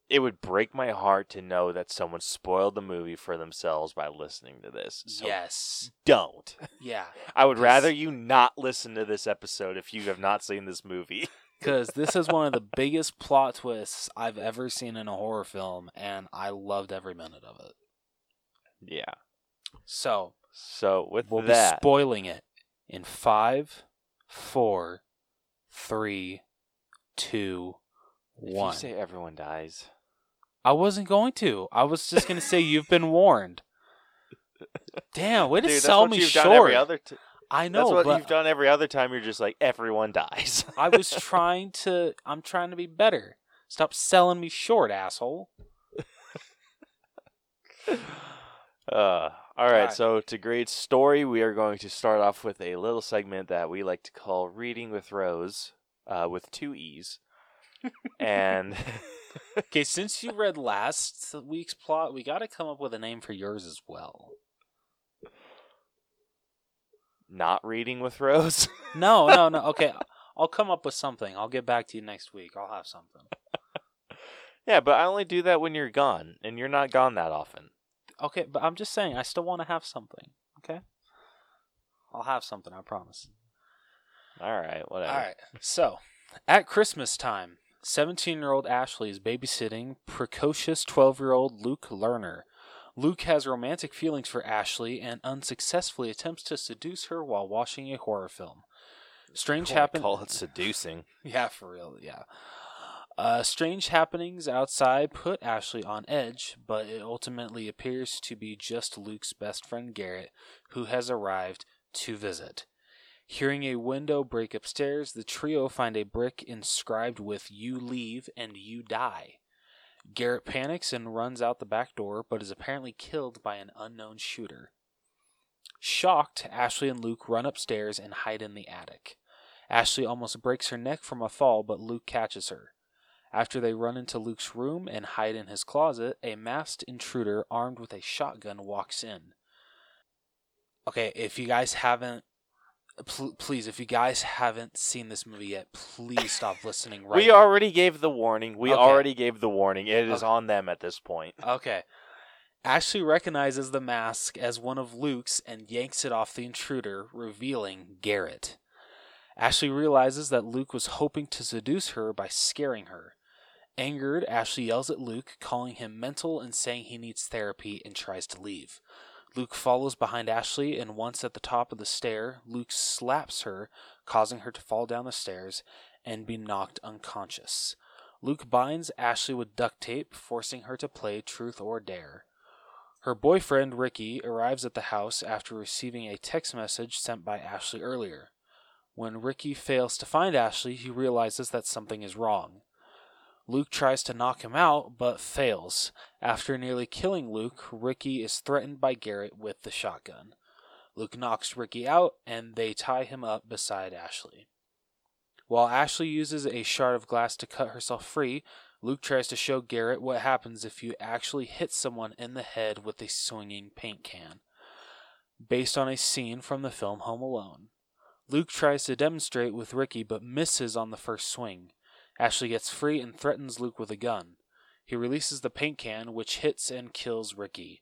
It would break my heart to know that someone spoiled the movie for themselves by listening to this. So yes, don't. yeah, I would rather you not listen to this episode if you have not seen this movie. because this is one of the biggest plot twists I've ever seen in a horror film, and I loved every minute of it. yeah. So So with we'll be that, spoiling it in five, four, three, two, if one. you say everyone dies, I wasn't going to. I was just going to say you've been warned. Damn, way to Dude, that's sell what me short. done every other. T- I know. that's what but you've done every other time. You're just like everyone dies. I was trying to. I'm trying to be better. Stop selling me short, asshole. Uh, all right, Alright. so to grade story, we are going to start off with a little segment that we like to call "Reading with Rose," uh, with two e's, and Okay, since you read last week's plot, we got to come up with a name for yours as well. Not reading with Rose. No, no, no. Okay, I'll come up with something. I'll get back to you next week. I'll have something. yeah, but I only do that when you're gone, and you're not gone that often. Okay, but I'm just saying, I still want to have something. Okay, I'll have something. I promise. All right, whatever. All right. So, at Christmas time, 17 year old Ashley is babysitting precocious 12 year old Luke Lerner. Luke has romantic feelings for Ashley and unsuccessfully attempts to seduce her while watching a horror film. Strange happen. Call it seducing. Yeah, for real. Yeah. Uh, strange happenings outside put Ashley on edge, but it ultimately appears to be just Luke's best friend Garrett who has arrived to visit. Hearing a window break upstairs, the trio find a brick inscribed with You leave and you die. Garrett panics and runs out the back door, but is apparently killed by an unknown shooter. Shocked, Ashley and Luke run upstairs and hide in the attic. Ashley almost breaks her neck from a fall, but Luke catches her. After they run into Luke's room and hide in his closet, a masked intruder armed with a shotgun walks in. Okay, if you guys haven't, pl- please, if you guys haven't seen this movie yet, please stop listening right we now. already gave the warning. We Okay. already gave the warning. It is Okay. on them at this point. Okay. Ashley recognizes the mask as one of Luke's and yanks it off the intruder, revealing Garrett. Ashley realizes that Luke was hoping to seduce her by scaring her. Angered, Ashley yells at Luke, calling him mental and saying he needs therapy, and tries to leave. Luke follows behind Ashley, and once at the top of the stair, Luke slaps her, causing her to fall down the stairs and be knocked unconscious. Luke binds Ashley with duct tape, forcing her to play truth or dare. Her boyfriend, Ricky, arrives at the house after receiving a text message sent by Ashley earlier. When Ricky fails to find Ashley, he realizes that something is wrong. Luke tries to knock him out, but fails. After nearly killing Luke, Ricky is threatened by Garrett with the shotgun. Luke knocks Ricky out, and they tie him up beside Ashley. While Ashley uses a shard of glass to cut herself free, Luke tries to show Garrett what happens if you actually hit someone in the head with a swinging paint can. Based on a scene from the film Home Alone. Luke tries to demonstrate with Ricky but misses on the first swing. Ashley gets free and threatens Luke with a gun. He releases the paint can, which hits and kills Ricky.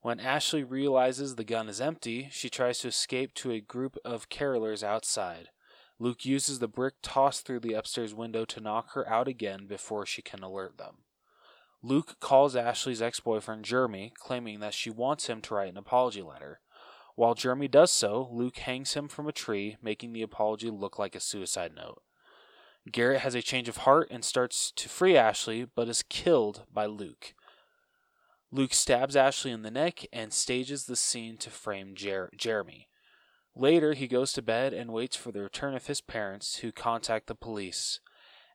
When Ashley realizes the gun is empty, she tries to escape to a group of carolers outside. Luke uses the brick tossed through the upstairs window to knock her out again before she can alert them. Luke calls Ashley's ex boyfriend Jeremy, claiming that she wants him to write an apology letter. While Jeremy does so, Luke hangs him from a tree, making the apology look like a suicide note. Garrett has a change of heart and starts to free Ashley, but is killed by Luke. Luke stabs Ashley in the neck and stages the scene to frame Jer- Jeremy. Later, he goes to bed and waits for the return of his parents, who contact the police.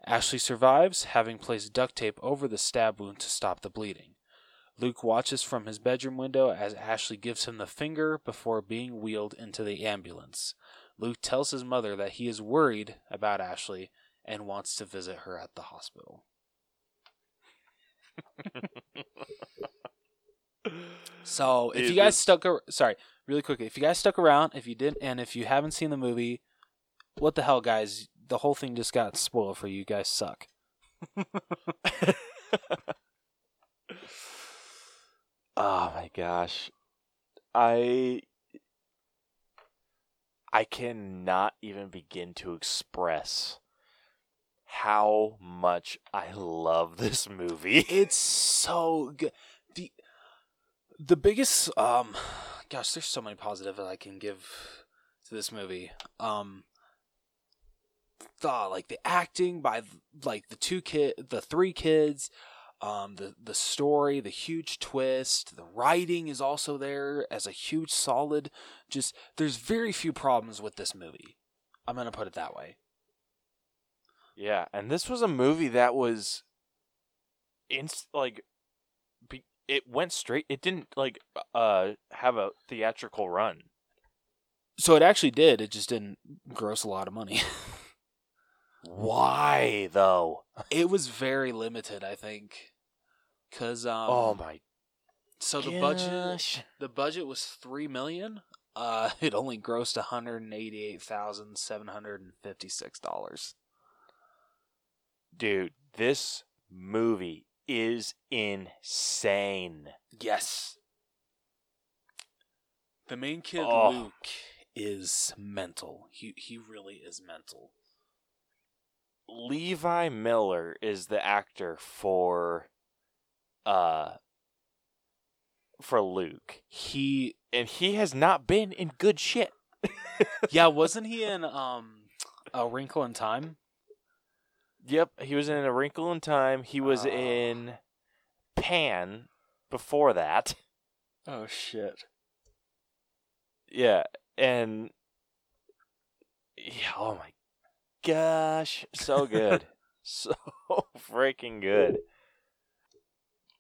Ashley survives, having placed duct tape over the stab wound to stop the bleeding. Luke watches from his bedroom window as Ashley gives him the finger before being wheeled into the ambulance. Luke tells his mother that he is worried about Ashley and wants to visit her at the hospital. So if Dude, you guys stuck, ar- sorry, really quickly, if you guys stuck around, if you didn't, and if you haven't seen the movie, what the hell, guys? The whole thing just got spoiled for you. You guys suck. Oh my gosh. I I cannot even begin to express how much I love this movie. It's so good. the The biggest, um, gosh, there's so many positive that I can give to this movie. Um, the like the acting by like the two kid, the three kids, um, the the story, the huge twist, the writing is also there as a huge solid. Just there's very few problems with this movie. I'm gonna put it that way. Yeah, and this was a movie that was inst- like be- it went straight it didn't like uh have a theatrical run. So it actually did. It just didn't gross a lot of money. Why though? it was very limited, I think, because um, oh my so the budget the budget was three million. Uh, it only grossed one hundred eighty eight thousand seven hundred and fifty six dollars. Dude, this movie is insane. Yes. The main kid Oh. Luke is mental. He he really is mental. Levi Miller is the actor for uh for Luke. He And he has not been in good shit. yeah, wasn't he in um A Wrinkle in Time? Yep, he was in A Wrinkle in Time. He was Ah. in Pan before that. Oh shit. Yeah, and yeah, oh my gosh, so good. so freaking good.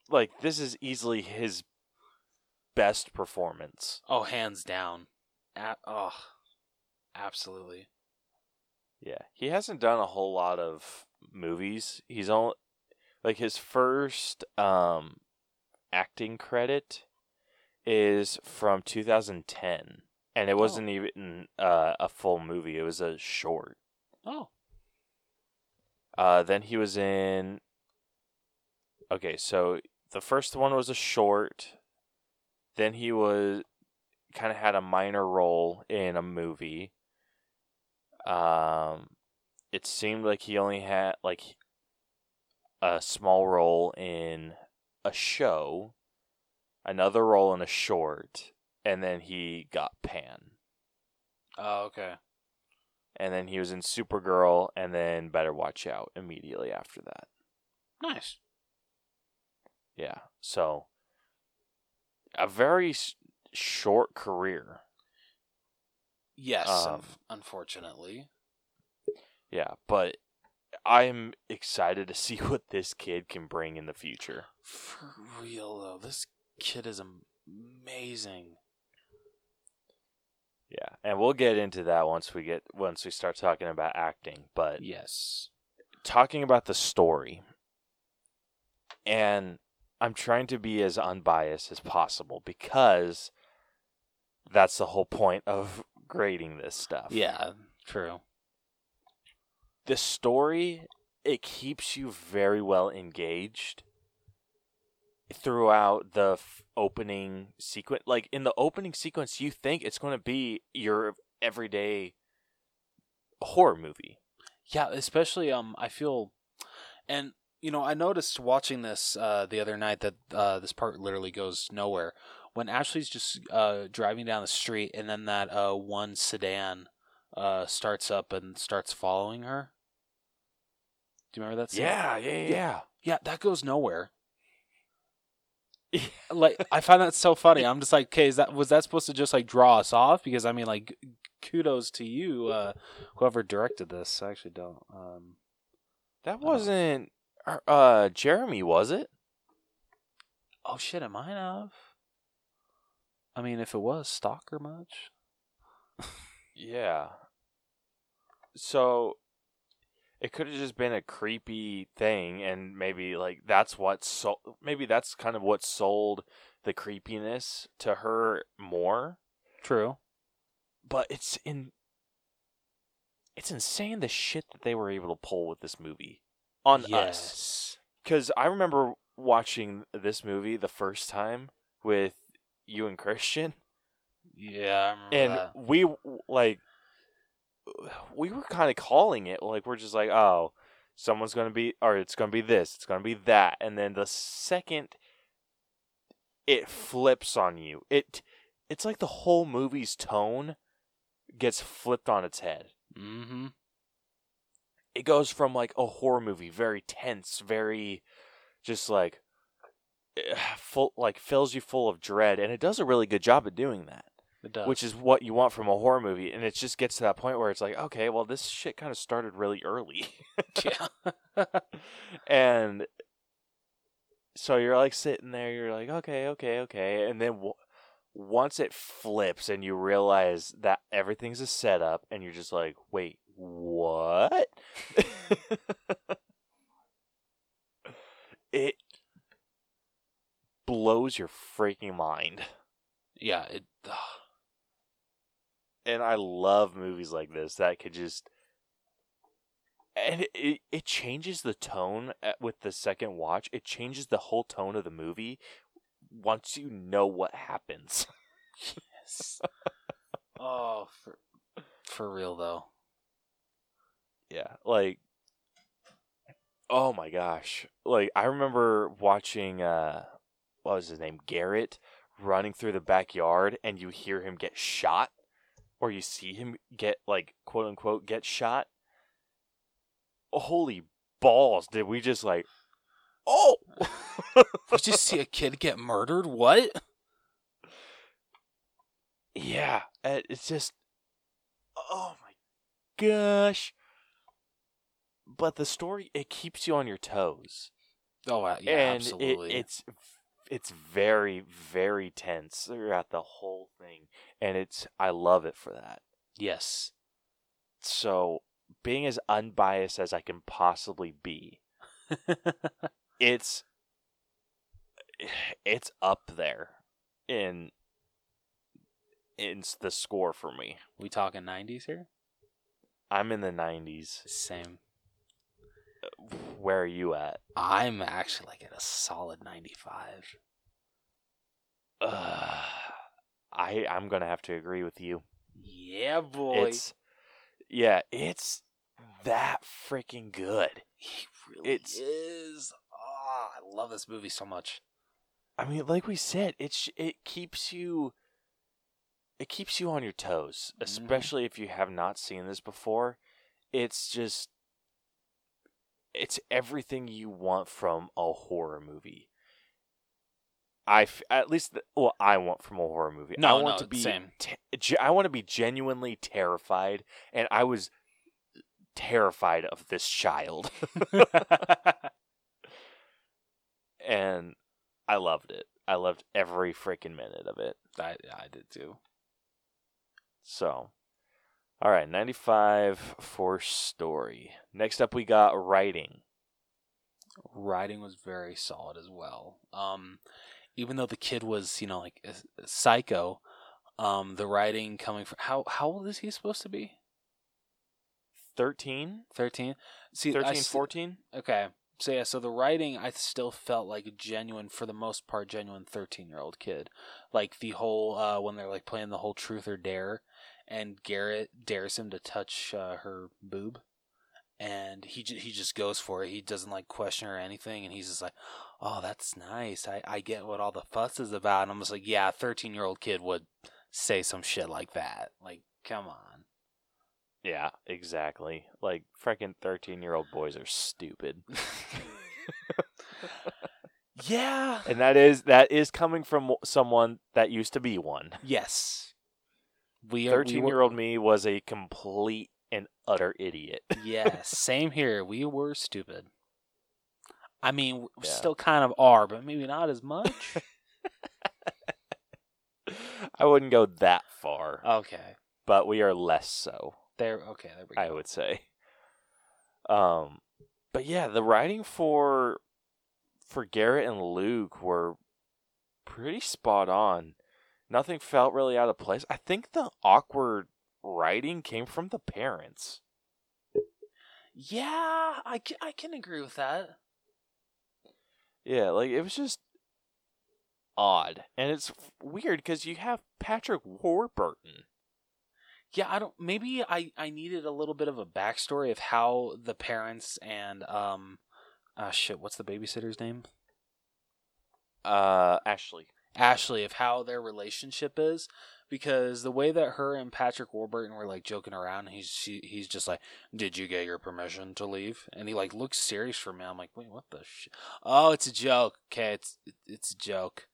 Like this is easily his best performance. Oh, hands down. A- oh, absolutely. Yeah, he hasn't done a whole lot of movies. He's only like his first um acting credit is from 2010 and it wasn't even uh, a full movie. It was a short. Oh, Uh, then he was in. Okay, so the first one was a short. Then he was kind of had a minor role in a movie. Um, it seemed like he only had like a small role in a show, another role in a short, and then he got Pan. oh, okay. And then he was in Supergirl, and then Better Watch Out immediately after that. Nice. Yeah. So a very s- short career. Yes, Um, unf- unfortunately. Yeah, but I'm excited to see what this kid can bring in the future. For real though, this kid is amazing. Yeah, and we'll get into that once we get once we start talking about acting, but Yes. talking about the story. And I'm trying to be as unbiased as possible because that's the whole point of grading this stuff. Yeah, true. The story it keeps you very well engaged throughout the f- opening sequence like in the opening sequence you think it's going to be your everyday horror movie Yeah, especially um I feel and you know, I noticed watching this uh the other night that uh this part literally goes nowhere. When Ashley's just uh driving down the street and then that uh one sedan uh starts up and starts following her. Do you remember that scene? yeah yeah yeah Yeah, that goes nowhere. like I find that so funny. I'm just like, okay, is that was that supposed to just like draw us off? Because I mean, like, kudos to you, uh, whoever directed this. I actually don't. Um, that wasn't uh, uh jeremy was it oh shit, it might have. I mean, if it was Stalker much, yeah so it could have just been a creepy thing, and maybe like that's what so maybe that's kind of what sold the creepiness to her more. True. But it's in it's insane the shit that they were able to pull with this movie on us. Because I remember watching this movie the first time with you and Christian, Yeah. I and that. we like we were kind of calling it like we're just like oh someone's gonna be or it's gonna be this it's gonna be that and then the second it flips on you it it's like the whole movie's tone gets flipped on its head Mm-hmm. it goes from like a horror movie very tense very just like eh, full like fills you full of dread and it does a really good job at doing that It does. which is what you want from a horror movie and it just gets to that point where it's like okay well this shit kind of started really early yeah. and so you're like sitting there you're like okay okay okay and then w- once it flips and you realize that everything's a setup and you're just like wait what it blows your freaking mind yeah. It. ugh. And I love movies like this that could just and it, it, changes the tone at, with the second watch. It changes the whole tone of the movie once you know what happens. Yes. oh, for for real though. yeah, like oh my gosh. Like I remember watching uh what was his name? Garrett running through the backyard and you hear him get shot or you see him get like quote unquote get shot. Holy balls, did we just like Oh We just see a kid get murdered. What? Yeah, uh, it's just oh my gosh. But the story it keeps you on your toes. Oh wow, yeah, and absolutely. It, it's it's very very tense throughout the whole thing, and it's I love it for that. yes. So being as unbiased as I can possibly be, it's it's up there in in the score for me. we talking nineties here? I'm in the 90s. Same. Where are you at? I'm actually like at a solid ninety-five. Uh, I I'm gonna have to agree with you. Yeah, boy. It's yeah, it's that freaking good. he really it's- is. Oh, I love this movie so much. I mean, like we said, it's it keeps you it keeps you on your toes, Mhm. especially if you have not seen this before. It's just it's everything you want from a horror movie. I f- at least the, well I want from a horror movie. No, I want no, to be same. te- I want to be genuinely terrified and I was terrified of this child and I loved it. I loved every freaking minute of it. I I did too. So, all right, 95 for story. Next up, we got writing. Writing was very solid as well. Um, even though the kid was, you know, like a, a psycho, um, the writing coming from how how old is he supposed to be? 13? Thirteen. See, I 13, s- 14? Okay. So yeah, so the writing I still felt like a genuine, for the most part, genuine thirteen-year-old kid. Like the whole uh, when they're like playing the whole truth or dare, and Garrett dares him to touch uh, her boob, and he j- he just goes for it. He doesn't like question or anything, and he's just like, "Oh, that's nice. I I get what all the fuss is about." And I'm just like, "Yeah, a thirteen-year-old kid would say some shit like that. Like, come on." Yeah, exactly. Like, freaking 13 year old boys are stupid. yeah. and that is that is coming from someone that used to be one. Yes. We are. we 13 were- year old me was a complete and utter idiot. yeah, same here. We were stupid. I mean, we Yeah. still kind of are, but maybe not as much. I wouldn't go that far, okay, but we are less so. there. Okay, there we go. I would say. Um, but yeah, the writing for for Garrett and Luke were pretty spot on. Nothing felt really out of place. I think the awkward writing came from the parents. Yeah, I can, I can agree with that. Yeah, like it was just odd, and it's weird because you have Patrick Warburton. Yeah, I don't. Maybe I I needed a little bit of a backstory of how the parents and um, ah shit, what's the babysitter's name? Uh, Ashley. Ashley of how their relationship is because the way that her and Patrick Warburton were like joking around, he's she, he's just like, "Did you get your permission to leave?" And he like looks serious for me. I'm like, "Wait, what the sh- Oh, it's a joke. Okay, it's it's a joke.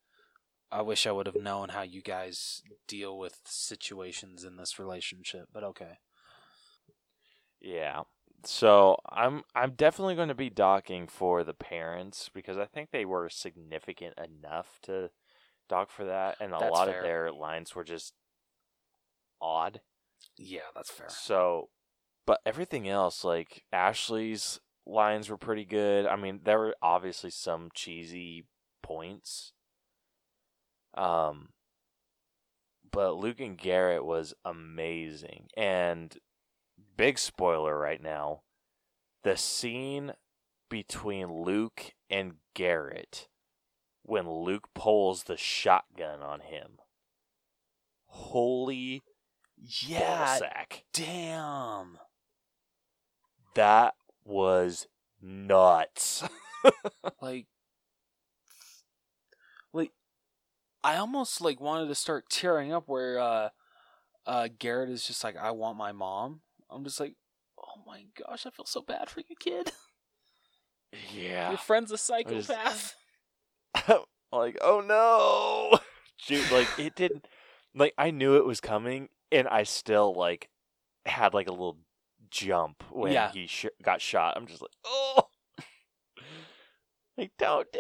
I wish I would have known how you guys deal with situations in this relationship, but okay. Yeah. So I'm I'm definitely going to be docking for the parents because I think they were significant enough to dock for that, and a That's lot fair. of their lines were just odd. Yeah, that's fair. So, but everything else, like Ashley's lines were pretty good. I mean, there were obviously some cheesy points. Um, but Luke and Garrett was amazing. And big spoiler right now the scene between Luke and Garrett when Luke pulls the shotgun on him. Holy Yeah, ballsack. damn. That was nuts. like like I almost like wanted to start tearing up where uh uh Garrett is just like I want my mom. I'm just like oh my gosh, I feel so bad for you kid. yeah. Your friend's a psychopath. like, oh no. Dude, like it didn't like I knew it was coming and I still like had like a little jump when Yeah. he sh- got shot. I'm just like, "Oh." Like don't do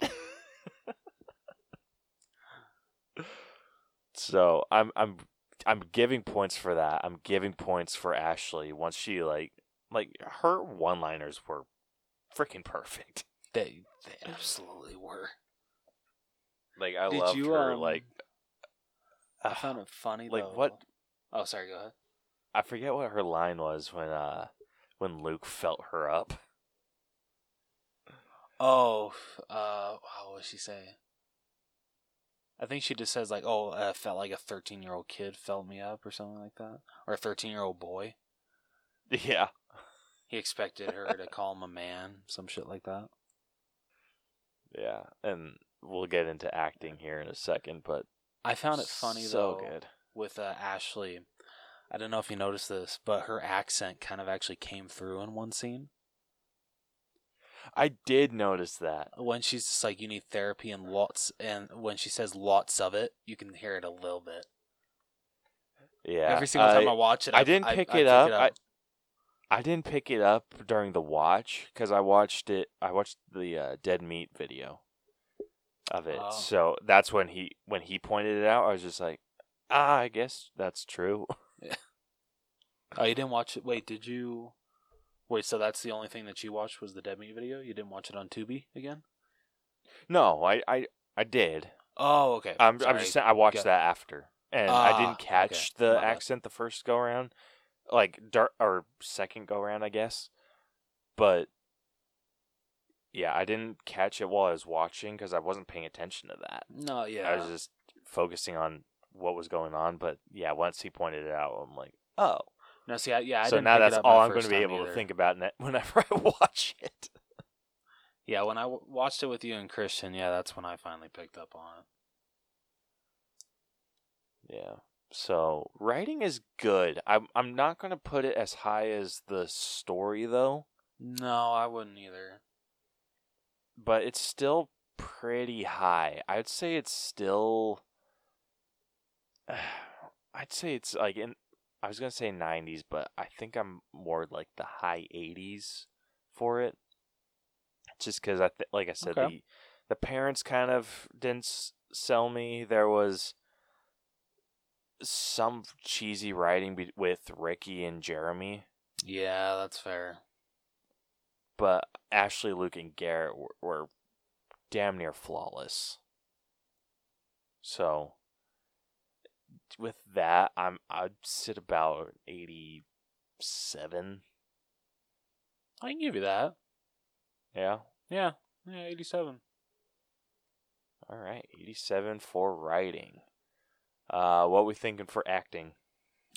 it. so, I'm I'm I'm giving points for that. I'm giving points for Ashley once she like like her one-liners were freaking perfect. They they absolutely were. Like I Did loved you, her um, like I found it funny like though. what Oh, sorry, go ahead. I forget what her line was when uh when Luke felt her up. Oh, uh what was she saying? I think she just says like, "Oh, I felt like a 13-year-old kid felt me up" or something like that, or a 13-year-old boy. Yeah. He expected her to call him a man, some shit like that. Yeah. And we'll get into acting here in a second, but I found it funny so though good. with uh, Ashley. I don't know if you noticed this, but her accent kind of actually came through in one scene I did notice that. when she's just like, "You need therapy," and lots, and when she says lots of it, you can hear it a little bit. Yeah. Every single time I, I, watch it, I didn't pick it up. I, I didn't pick it up during the watch because I watched it. I watched the uh, dead meat video of it. Oh. So that's when he when he pointed it out. I was just like, ah, I guess that's true. Yeah. oh, you didn't watch it. Wait, did you? Wait, so that's the only thing that you watched was the Dead Meat video? You didn't watch it on Tubi again? no, I I, I did. Oh, okay. I'm, I'm just saying I watched it. that after, and I Ah, didn't catch okay. the My bad. accent the first go around, like dar- or second go around, I guess. But yeah, I didn't catch it while I was watching because I wasn't paying attention to that. No, yeah. I was just focusing on what was going on. But yeah, once he pointed it out, I'm like, oh. no, see, I, yeah. I so now that's all I'm going to be able either. to think about ne- whenever I watch it. Yeah, when I w- watched it with you and Christian, yeah, that's when I finally picked up on it. Yeah. So writing is good. I'm I'm not gonna put it as high as the story though, No, I wouldn't either. but it's still pretty high. I'd say it's still. I'd say it's like in. I was gonna say 90s, but I think I'm more like the high 80s for it. Just because I th- like I said, Okay. the the parents kind of didn't s- sell me. There was some cheesy writing be- with Ricky and Jeremy. Yeah, that's fair. but Ashley, Luke, and Garrett were, were damn near flawless. So with that, I'm I'd sit about eighty seven. I can give you that. Yeah. Yeah, yeah, eighty-seven. All right, eighty seven for writing. Uh, what we thinking for acting?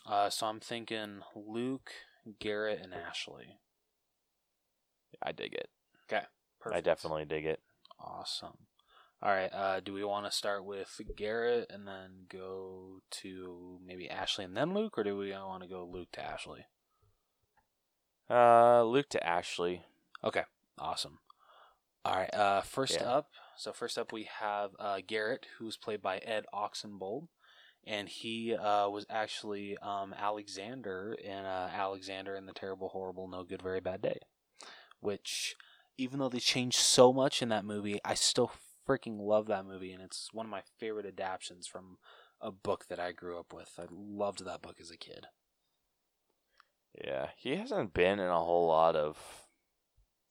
Uh, so I'm thinking Luke, Garrett, and Ashley. I dig it. Okay, Perfect. I definitely dig it. Awesome. All right. Uh, do we want to start with Garrett and then go to maybe Ashley and then Luke, or do we want to go Luke to Ashley? Uh, Luke to Ashley. Okay. Awesome. All right. Uh, first Yeah. up. So first up, we have uh, Garrett, who's played by Ed Oxenbould, and he uh, was actually um, Alexander in uh, Alexander in the Terrible, Horrible, No Good, Very Bad Day. Which, even though they changed so much in that movie, I still freaking love that movie, and it's one of my favorite adaptions from a book that I grew up with. I loved that book as a kid. Yeah, he hasn't been in a whole lot of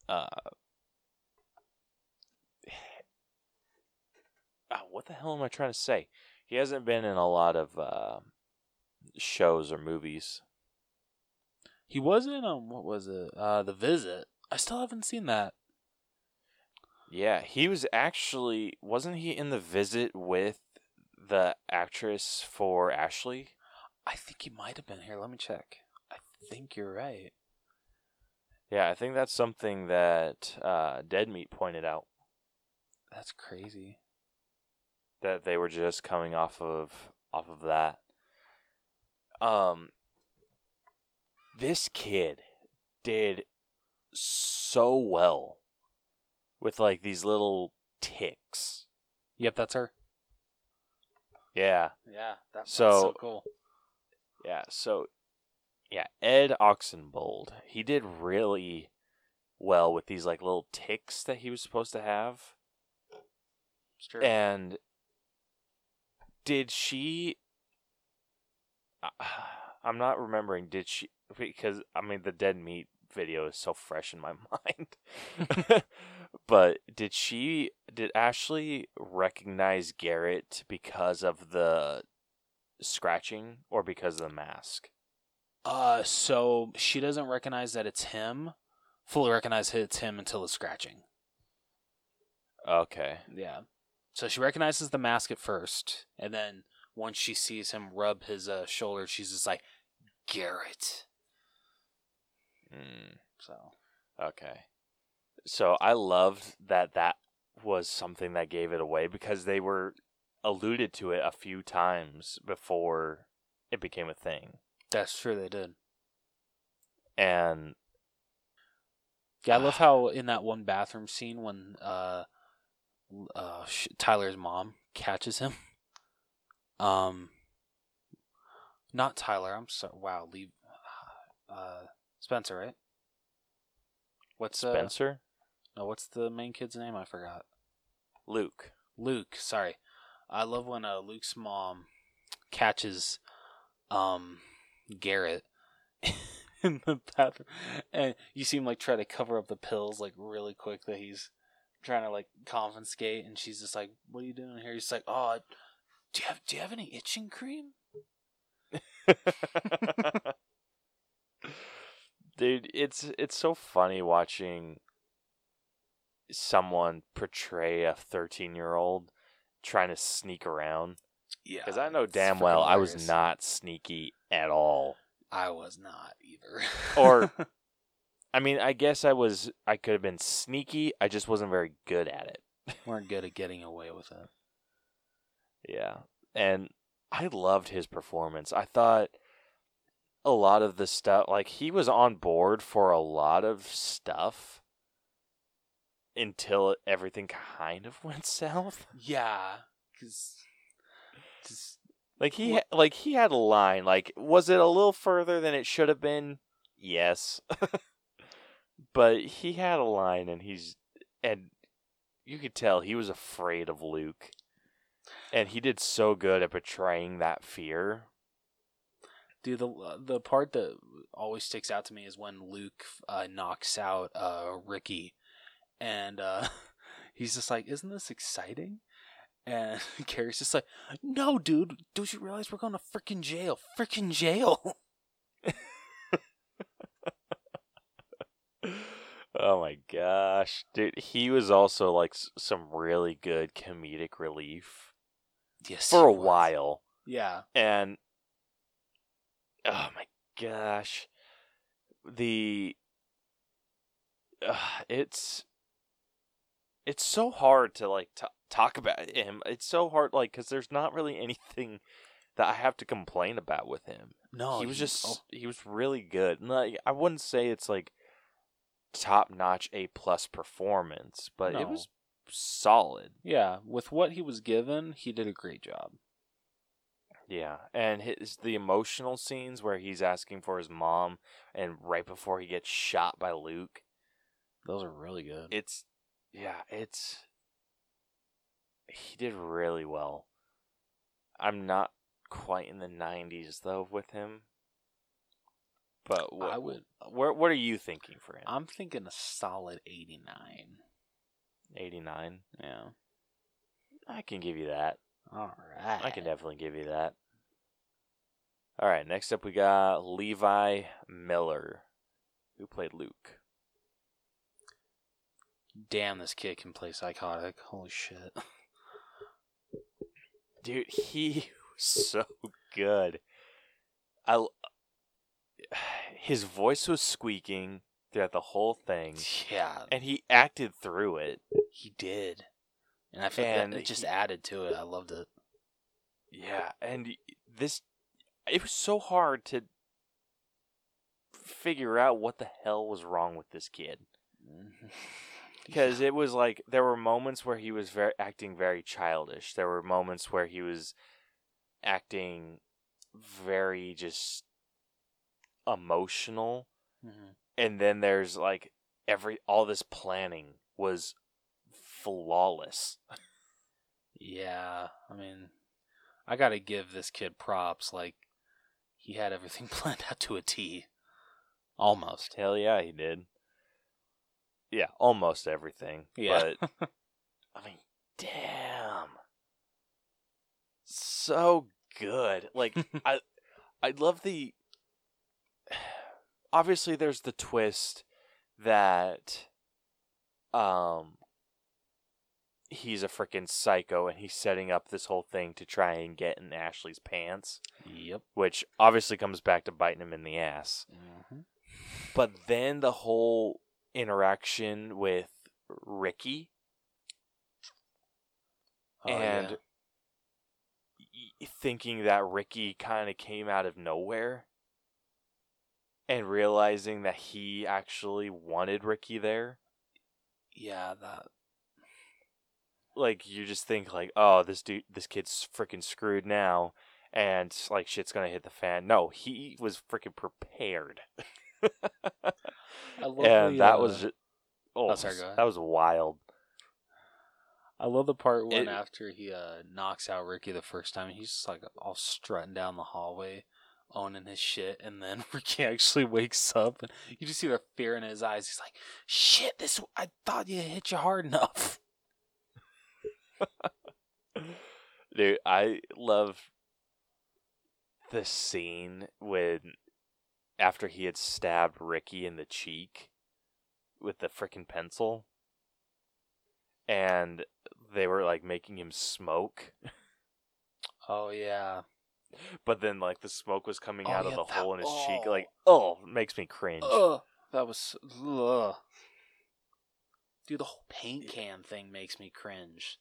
uh ah, what the hell am I trying to say? He hasn't been in a lot of uh shows or movies. He was in um, what was it? Uh, The Visit. I still haven't seen that. Yeah, he was actually wasn't he in the visit with the actress for Ashley? I think he might have been here. Let me check. I think you're right. Yeah, I think that's something that uh Dead Meat pointed out That's crazy. That they were just coming off of off of that. Um this kid did so well with like these little ticks. Yep, that's her. Yeah. Yeah, that's So- so cool. Yeah, so yeah, Ed Oxenbould, he did really well with these like little ticks that he was supposed to have. It's true. And did she? uh, I'm not remembering. Did she? Because I mean, the dead meat video is so fresh in my mind. but did she? Did Ashley recognize Garrett because of the scratching or because of the mask? uh, so she doesn't recognize that it's him. Fully recognize it's him until the scratching. Okay. Yeah. So she recognizes the mask at first, and then once she sees him rub his uh, shoulder, she's just like, Garrett. Mm. So Okay. So I loved that that was something that gave it away because they were alluded to it a few times before it became a thing. that's true. They did. And Yeah, I love how in that one bathroom scene when uh, uh, sh- Tyler's mom catches him. Um, not Tyler. I'm sorry. Wow, leave. Uh, Spencer, right? What's uh, Spencer, No, what's the main kid's name? I forgot. Luke. Luke. Sorry. I love when uh, Luke's mom catches um Garrett in the bathroom, and you see him like try to cover up the pills like really quick that he's trying to like confiscate, and she's just like, "What are you doing here?" He's like, "Oh, do you have do you have any itching cream?" Dude, it's it's so funny watching someone portray a 13-year-old trying to sneak around Yeah, cuz I know damn well I was not sneaky at all. I was not either. Or- I mean, I guess I was I could have been sneaky, I just wasn't very good at it. weren't good at getting away with it. Yeah. And I loved his performance. I thought a lot of the stuff like he was on board for a lot of stuff until everything kind of went south. Yeah, because Like he What- like he had a line like was it a little further than it should have been? Yes. but he had a line and he's and you could tell he was afraid of Luke. And he did so good at portraying that fear. Dude, the the part that always sticks out to me is when Luke uh, knocks out uh, Ricky, and uh, he's just like, "Isn't this exciting?" And Carrie's just like, "No, dude, don't you realize we're going to freaking jail? Freaking jail!" oh my gosh, dude, he was also like some really good comedic relief yes, for a while, Yeah, and oh my gosh, the uh, it's it's so hard to like t- talk about him. It's so hard, like, because there's not really anything that I have to complain about with him. no, he was just oh, he was really good. And, Like I wouldn't say it's like top notch A plus performance, but No. it was solid. yeah. With what he was given, he did a great job. Yeah, and his the emotional scenes where he's asking for his mom, and right before he gets shot by Luke, Those are really good. it's yeah, it's he did really well. I'm not quite in the 90s though with him. But what, I would. What what are you thinking for him? I'm thinking a solid eighty-nine. 89. Yeah. I can give you that. All right. I can definitely give you that. All right, next up we got Levi Miller, who played Luke. Damn, this kid can play psychotic. Holy shit. Dude, he was so good. I his voice was squeaking throughout the whole thing, Yeah, and he acted through it. he did. And I feel And that it just he- added to it. I loved it. Yeah, and this it was so hard to figure out what the hell was wrong with this kid. because it was like there were moments where he was very acting very childish. There were moments where he was acting very just emotional, Mhm. and then there's like every all this planning was flawless. Yeah, I mean, I gotta give this kid props. Like, he had everything planned out to a T. Almost. Hell yeah, he did. Yeah, almost everything. Yeah. But I mean, damn. So good. Like I I love the obviously there's the twist that um he's a freaking psycho and he's setting up this whole thing to try and get in Ashley's pants, yep. which obviously comes back to biting him in the ass. hmm But then the whole interaction with Ricky Oh, and yeah. thinking that Ricky kind of came out of nowhere and realizing that he actually wanted Ricky there. yeah, that. Like you just think like, "Oh, this dude this kid's freaking screwed now." And like shit's gonna hit the fan. No, he was freaking prepared, I love and the, that uh, was ju- oh, oh, sorry, go ahead. that was wild. I love the part when It- after he uh, knocks out Ricky the first time, he's just like all strutting down the hallway, owning his shit, and then Ricky actually wakes up, and you just see the fear in his eyes. He's like, "Shit, this I thought you hit you hard enough." Dude, I love the scene when after he had stabbed Ricky in the cheek with the freaking pencil and they were like making him smoke, Oh yeah, but then like the smoke was coming Oh, out yeah, of the that- hole in his cheek oh. like, oh, it makes me cringe. ugh, that was ugh. Dude, the whole paint can thing makes me cringe.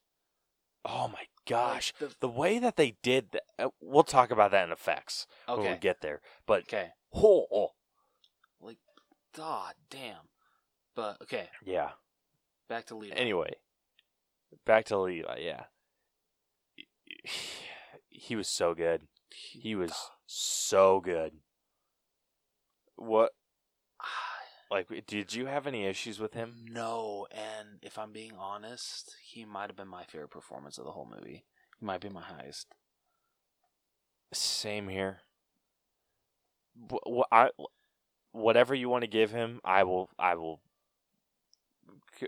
Oh my gosh. Like, the- The way that they did that, uh, we'll talk about that in effects when we okay, get there. But okay, oh, oh, like, god damn. But okay, yeah. back to Levi. Anyway, back to Levi. Yeah, he was so good. He was so good. What? Like, did you have any issues with him? No, and if I'm being honest, he might have been my favorite performance of the whole movie. He might be my highest. Same here. wh- I, whatever you want to give him, I will. I will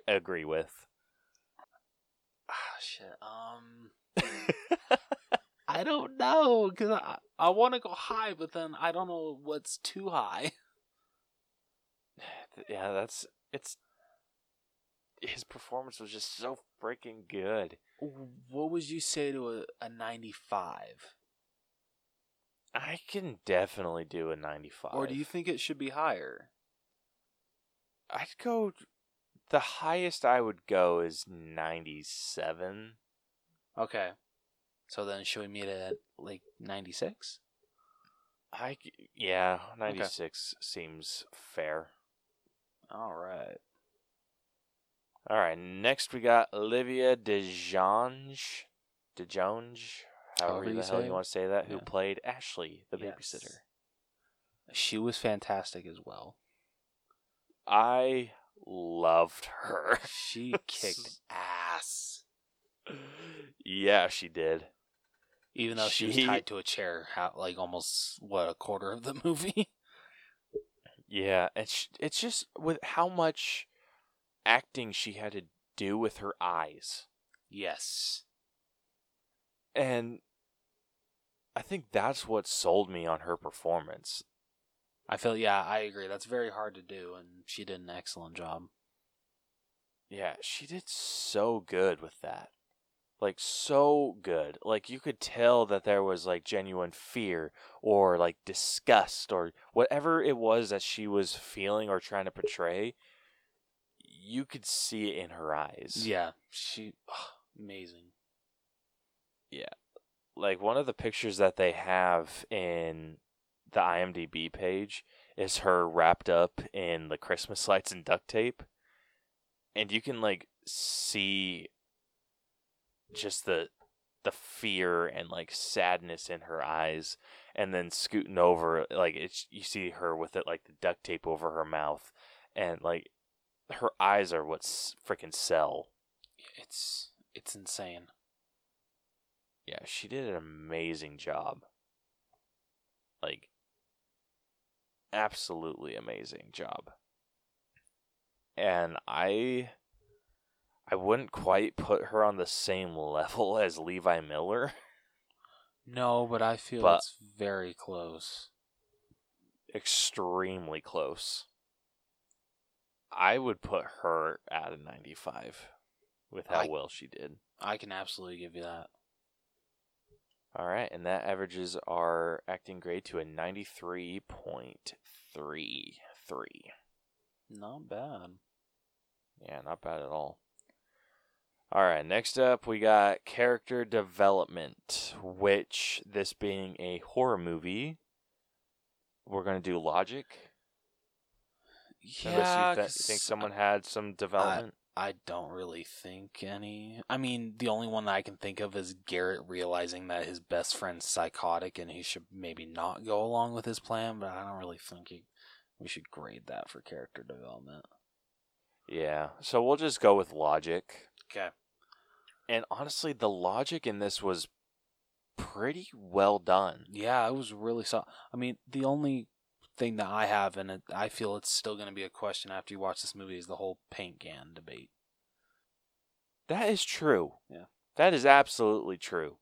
agree with. Ah, shit. Um, I don't know because I I want to go high, but then I don't know what's too high. yeah, that's it's. His performance was just so freaking good. What would you say to a, a ninety-five, I can definitely do a ninety-five. or do you think it should be higher? I'd go. The highest I would go is ninety-seven. Okay, so then should we meet at like ninety-six? I yeah, ninety-six seems fair. All right. All right, next we got Olivia DeJonge, DeJonge, however you the hell you want to say that, who played Ashley, the Yes. babysitter. She was fantastic as well. I loved her. She kicked ass, yeah, she did. Even though she, She- was tied to a chair, how, like almost what a quarter of the movie. Yeah, sh- it's just with how much acting she had to do with her eyes. yes. And I think that's what sold me on her performance. I feel yeah, I agree. That's very hard to do, and she did an excellent job. Yeah, she did so good with that. Like so good. Like you could tell that there was like genuine fear or like disgust or whatever it was that she was feeling or trying to portray. You could see it in her eyes. Yeah, she amazing. Yeah. Like one of the pictures that they have in the IMDb page is her wrapped up in the Christmas lights and duct tape. And you can like see just the the fear and like sadness in her eyes and then scooting over like it's you see her with it like the duct tape over her mouth and like her eyes are what's freaking sell. It's it's insane. Yeah, she did an amazing job. Like, absolutely amazing job. And I, I wouldn't quite put her on the same level as Levi Miller. No, but I feel But- it's very close. Extremely close. I would put her at a 95 with how I- well she did. I can absolutely give you that. All right, and that averages our acting grade to a 93.33. Not bad. Yeah, not bad at all. All right, next up we got character development, which this being a horror movie, we're going to do logic. Yeah, you th- think someone had some development. I don't really think any. I mean, the only one that I can think of is Garrett realizing that his best friend's psychotic and he should maybe not go along with his plan. But I don't really think he, we should grade that for character development. yeah, so we'll just go with logic. Okay. And honestly, the logic in this was pretty well done. Yeah, it was really so. I mean, the only thing that I have, and it, I feel it's still going to be a question after you watch this movie, is the whole paint can debate. That is true. Yeah. That is absolutely true.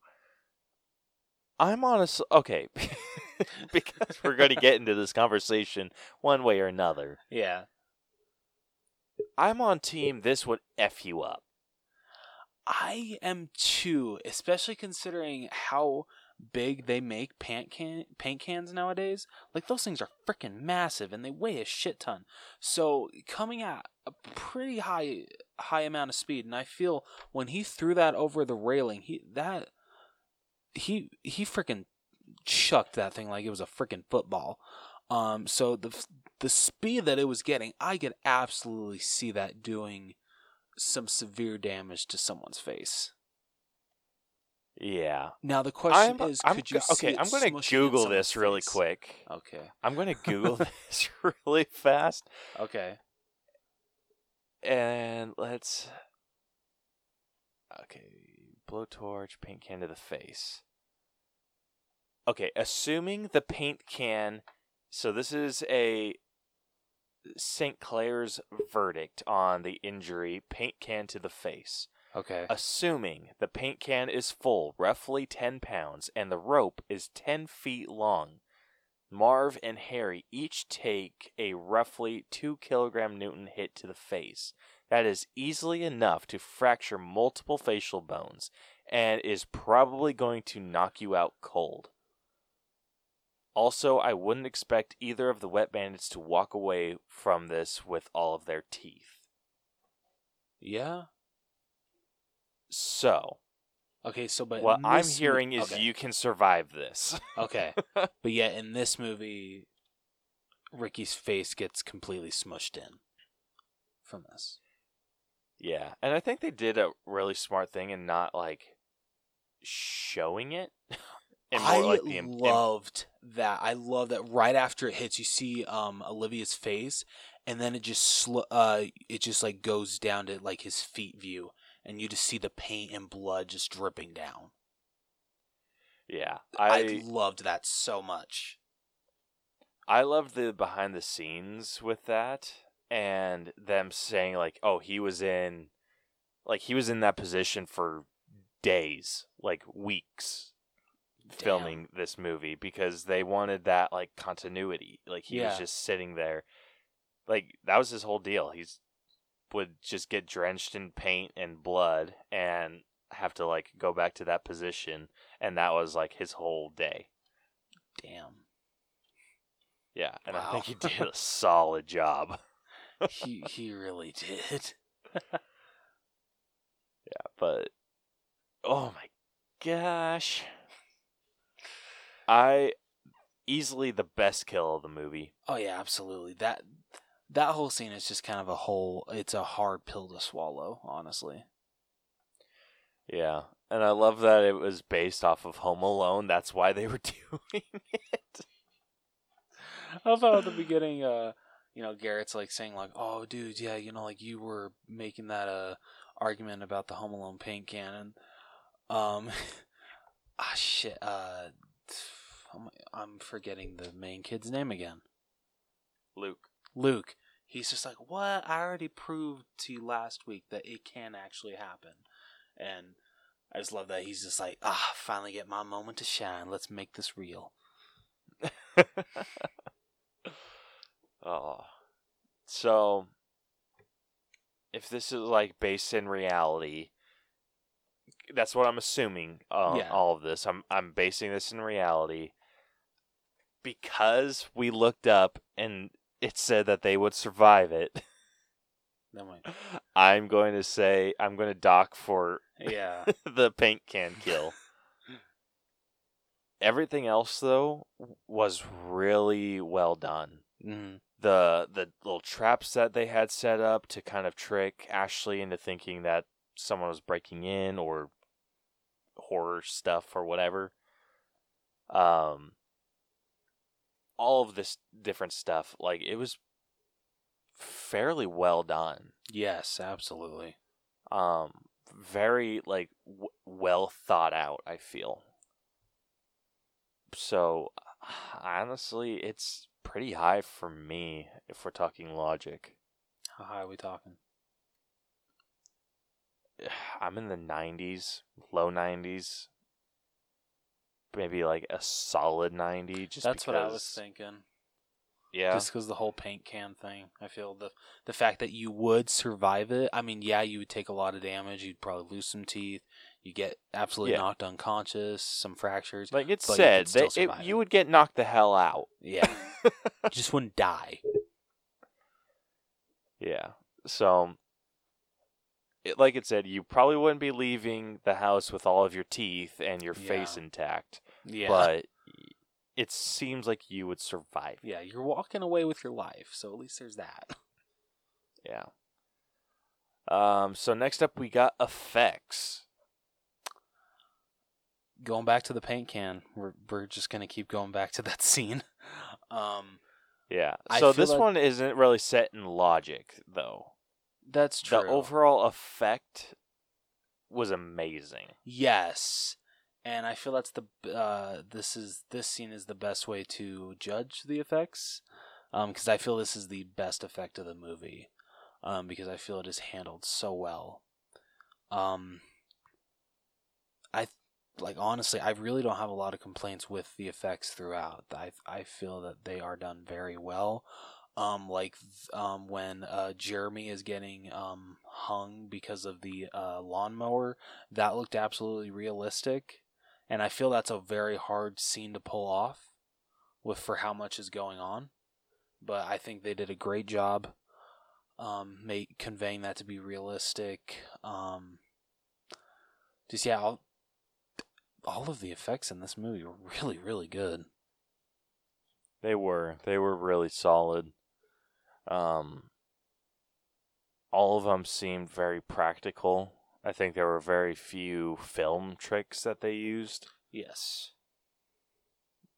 I'm honestly okay because we're going to get into this conversation one way or another. Yeah. I'm on team this would f you up. I am too, especially considering how big they make paint can paint cans nowadays. Like those things are freaking massive and they weigh a shit ton. So coming at a pretty high high amount of speed, and I feel when he threw that over the railing, he that he he freaking chucked that thing like it was a freaking football. Um, so the the speed that it was getting, I could absolutely see that doing some severe damage to someone's face. Yeah. Now the question I'm, is, I'm could you okay, I'm going to Google this really face? quick. Okay. I'm going to Google this really fast Okay. and let's Okay, blowtorch, paint can to the face. Okay, assuming the paint can So this is a St. Clair's verdict on the injury paint can to the face. Okay. Assuming the paint can is full, roughly 10 pounds, and the rope is 10 feet long, Marv and Harry each take a roughly 2 kilogram Newton hit to the face. That is easily enough to fracture multiple facial bones and is probably going to knock you out cold. Also, I wouldn't expect either of the wet bandits to walk away from this with all of their teeth. yeah. So, Okay. So, but what I'm this mo- hearing is okay. you can survive this. Okay. but yet in this movie, Ricky's face gets completely smushed in from this. yeah, and I think they did a really smart thing in not like showing it. and I like the im- loved that. I love that. Right after it hits, you see um Olivia's face, and then it just sl- uh it just like goes down to like his feet view, and you just see the paint and blood just dripping down. yeah, I, I loved that so much. I loved the behind the scenes with that and them saying like, "Oh, he was in like he was in that position for days, like weeks filming this movie because they wanted that like continuity. Like he Yeah. was just sitting there. Like that was his whole deal. He's would just get drenched in paint and blood and have to like go back to that position and that was like his whole day. Damn. Yeah, and I think he did a solid job. he he really did. Yeah, but oh my gosh. I easily the best kill of the movie. Oh yeah, absolutely. That that whole scene is just kind of a whole. It's a hard pill to swallow, honestly. Yeah. And I love that it was based off of Home Alone. That's why they were doing it. I love how at the beginning, uh, you know, Garrett's like saying like, "Oh, dude, yeah, you know, like you were making that uh argument about the Home Alone paint can, and um, ah, shit, uh, I'm, I'm forgetting the main kid's name again. Luke. Luke. He's just like, what? I already proved to you last week that it can actually happen, and I just love that he's just like, ah, finally get my moment to shine. Let's make this real. oh. So if this is like based in reality, that's what I'm assuming. Uh, Yeah. All of this, I'm I'm basing this in reality because we looked up and it said that they would survive it. I'm going to say I'm going to dock for yeah. the paint can kill. Everything else though was really well done. hmm The the little traps that they had set up to kind of trick Ashley into thinking that someone was breaking in or horror stuff or whatever. Um all of this different stuff like it was fairly well done. Yes, absolutely. um very like w- well thought out i feel so honestly it's pretty high for me if we're talking logic How high are we talking? i'm in the 90s low 90s maybe like a solid 90 just That's what I was thinking. yeah Just because the whole paint can thing, I feel the the fact that you would survive it. I mean, yeah, you would take a lot of damage. You'd probably lose some teeth. You get absolutely Yeah. knocked unconscious, some fractures. like it but you said could still it, you would get knocked the hell out Yeah, just wouldn't die. Yeah. So, it, like it said, you probably wouldn't be leaving the house with all of your teeth and your face intact, Yeah, but it seems like you would survive. yeah, you're walking away with your life, so at least there's that. Yeah. Um. So next up, we got effects. Going back to the paint can, we're we're just gonna keep going back to that scene. Um, Yeah. So this like- one isn't really set in logic, though. That's true. The overall effect was amazing. Yes. and I feel that's the uh, this is this scene is the best way to judge the effects, because I feel this is the best effect of the movie, um, because I feel it is handled so well. Um, I like honestly, I really don't have a lot of complaints with the effects throughout. I I feel that they are done very well. Um, like um, when uh, Jeremy is getting um, hung because of the uh, lawnmower, that looked absolutely realistic, and I feel that's a very hard scene to pull off, with for how much is going on. But I think they did a great job, um, make, conveying that to be realistic. Um, just yeah, all, all of the effects in this movie were really, really good. They were. They were really solid. Um, all of them seemed very practical. I think there were very few film tricks that they used. Yes.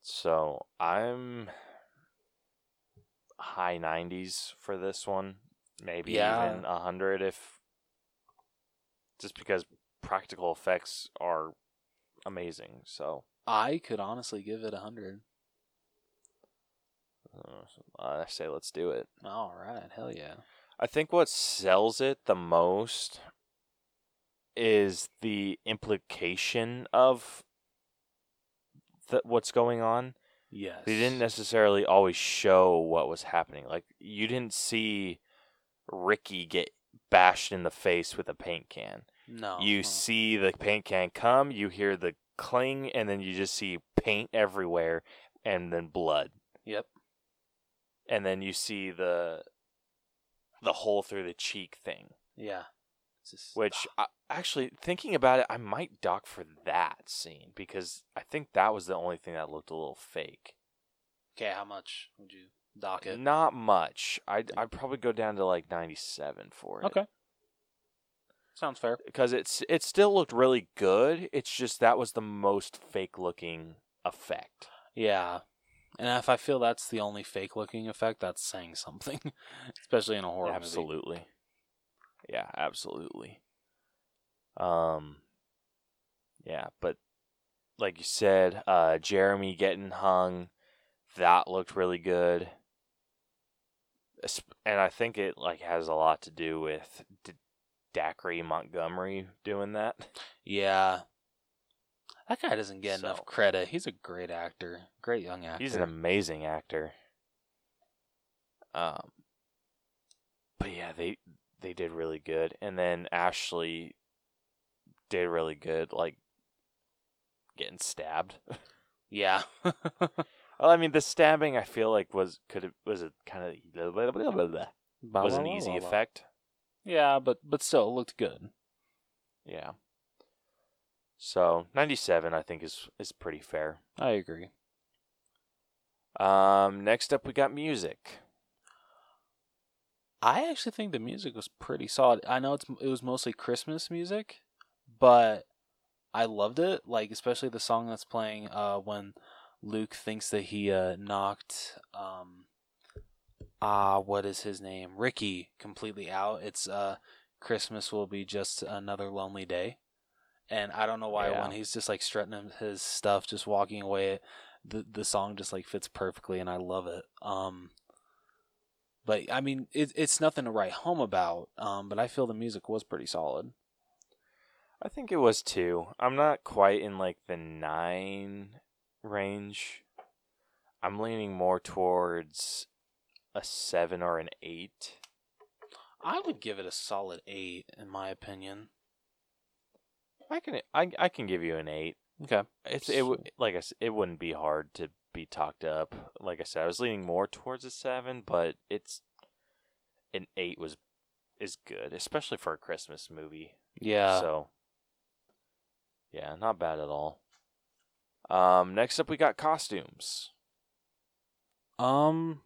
So I'm high 90s for this one. Maybe Yeah. even 100 if. Just because practical effects are amazing. So I could honestly give it a hundred. uh, I say let's do it. All right, hell yeah. I think what sells it the most is the implication of th- what's going on. Yes. They didn't necessarily always show what was happening. Like you didn't see Ricky get bashed in the face with a paint can. No. You uh, see the paint can come, you hear the cling, and then you just see paint everywhere, and then blood, Yep. And then you see the the hole through the cheek thing. Yeah. Just- Which, ah. I, actually, thinking about it, I might dock for that scene because I think that was the only thing that looked a little fake. Okay, how much would you dock it? Not much. I'd I'd probably go down to like ninety seven for it. Okay. Sounds fair. because it's it still looked really good. It's just that was the most fake looking effect. Yeah. And if I feel that's the only fake looking effect, that's saying something. Especially in a horror movie. absolutely. Yeah, absolutely. Um yeah, but like you said, uh Jeremy getting hung, that looked really good. And I think it like has a lot to do with D- Dacre Montgomery doing that. Yeah. That guy doesn't get So- enough credit. He's a great actor. Great young actor. He's an amazing actor. Um, but yeah, they they did really good, and then Ashley did really good, like getting stabbed. Yeah. well, I mean, the stabbing I feel like was could have was a kind of was an easy effect. Yeah, but but still, it looked good. Yeah. So ninety seven, I think is is pretty fair. I agree. Um, next up we got music. I actually think the music was pretty solid. I know it's it was mostly Christmas music, but I loved it. Like especially the song that's playing uh, when Luke thinks that he uh, knocked um ah what is his name Ricky completely out. It's uh Christmas will be just another lonely day, and I don't know why Yeah. when he's just like strutting his stuff, just walking away, the the song just like fits perfectly, and I love it. Um. But I mean, it, it's nothing to write home about. Um, but I feel the music was pretty solid. I think it was too. I'm not quite in like the nine range. I'm leaning more towards a seven or an eight. I would give it a solid eight, in my opinion. I can I, I can give you an eight. Okay. It's it like I it wouldn't be hard to be talked up. Like I said, I was leaning more towards a seven, but it's an eight was is good, especially for a Christmas movie. Yeah. So, yeah, not bad at all. Um, next up we got costumes. Um.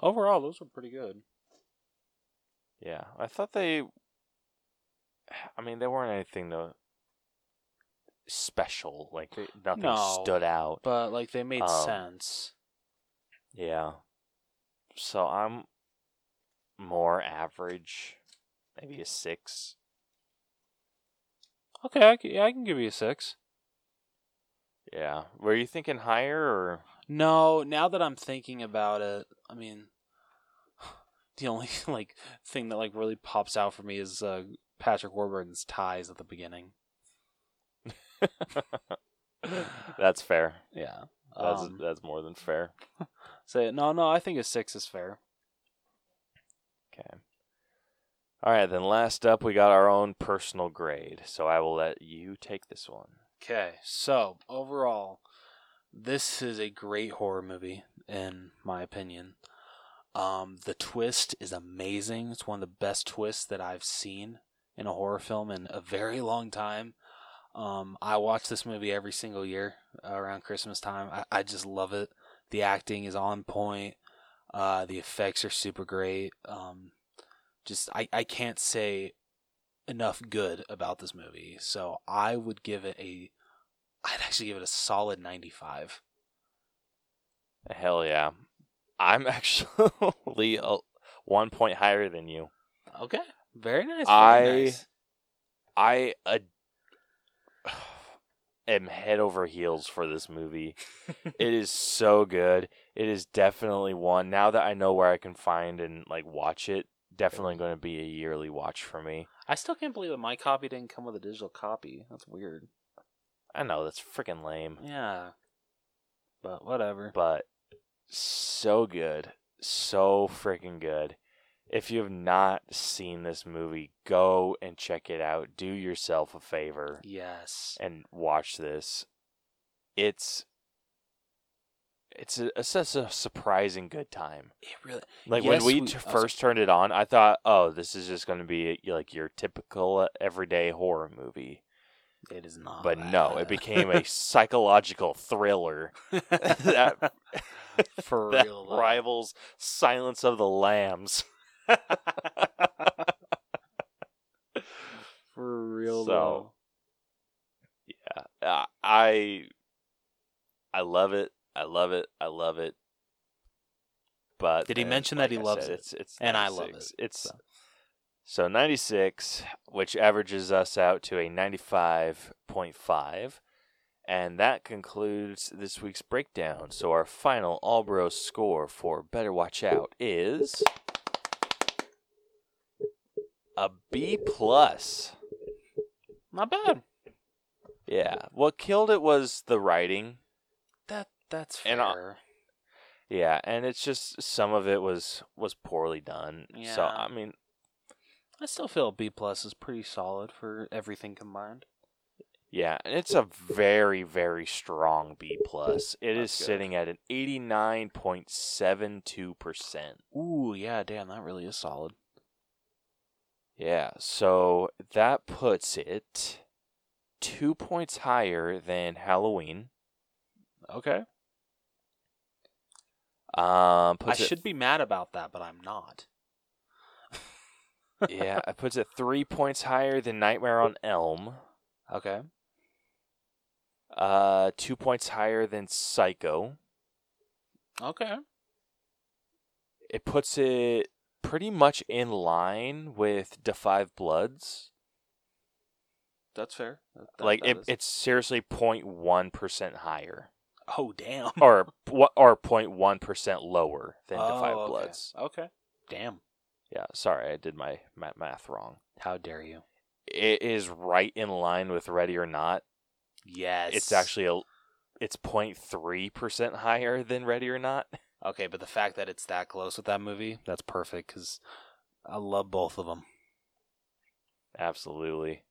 Overall, those were pretty good. Yeah, I thought they. I mean, they weren't anything to special. Like they, nothing No. stood out. But like they made Um, sense. Yeah. So I'm more average, maybe a six. Okay, I can, yeah, I can give you a six. Yeah. Were you thinking higher or? No, now that I'm thinking about it, I mean, the only like thing that like really pops out for me is uh, Patrick Warburton's ties at the beginning. that's fair. Yeah, That's um, that's more than fair. so no, no, I think a six is fair. Okay. All right, then last up we got our own personal grade. So I will let you take this one. Okay, so overall, this is a great horror movie in my opinion. Um, the twist is amazing. It's one of the best twists that I've seen in a horror film in a very long time. Um, I watch this movie every single year around Christmas time. I, I just love it. The acting is on point. Uh, the effects are super great. Um, just I, I can't say enough good about this movie. So I would give it a I'd actually give it a solid 95. Hell yeah. I'm actually a, one point higher than you. Okay. Very nice. Very I- nice. I ad- am head over heels for this movie. it is so good. It is definitely one. Now that I know where I can find and like watch it, definitely going to be a yearly watch for me. I still can't believe that my copy didn't come with a digital copy. That's weird. I know that's freaking lame, Yeah. But whatever. but so good, so freaking good. If you have not seen this movie, go and check it out. Do yourself a favor. Yes. and watch this. It's it's a, it's just a surprising good time. It really Like Yes, when we we- t- first turned it on, I thought, "Oh, this is just going to be like your typical uh, everyday horror movie." it is not. But no, it became a psychological thriller that, for that real rivals Silence of the Lambs. For real So, though. Yeah, I I love it. I love it. I love it. But Did he then, mention that he I loves said, it? It's it's And I love it, It's so. so 96, which averages us out to a 95.5. And that concludes this week's breakdown. So our final Albro score for Better Watch Out is a B plus. Not bad. Yeah. What killed it was the writing. That that's And I- fair. Yeah, and it's just some of it was was poorly done. Yeah. So I mean, I still feel B plus is pretty solid for everything combined. yeah, and it's a very very strong B plus. It is That's good. sitting at an eighty nine point seven two percent. Ooh, yeah, damn, that really is solid. Yeah, so that puts it two points higher than Halloween. Okay. Um, I it, should be mad about that, but I'm not. yeah, it puts it three points higher than Nightmare on Elm. Okay. Uh, two points higher than Psycho. Okay. It puts it pretty much in line with Five Bloods. That's fair. That- like that it, is- it's seriously 0.1 percent higher, Oh damn. or what, or 0.1 percent lower than Oh, okay. Bloods. Okay. Damn. Yeah, sorry, I did my math wrong. How dare you? It is right in line with Ready or Not. Yes. It's actually a, it's 0.3 percent higher than Ready or Not. okay, but the fact that it's that close with that movie, that's perfect because I love both of them. Absolutely.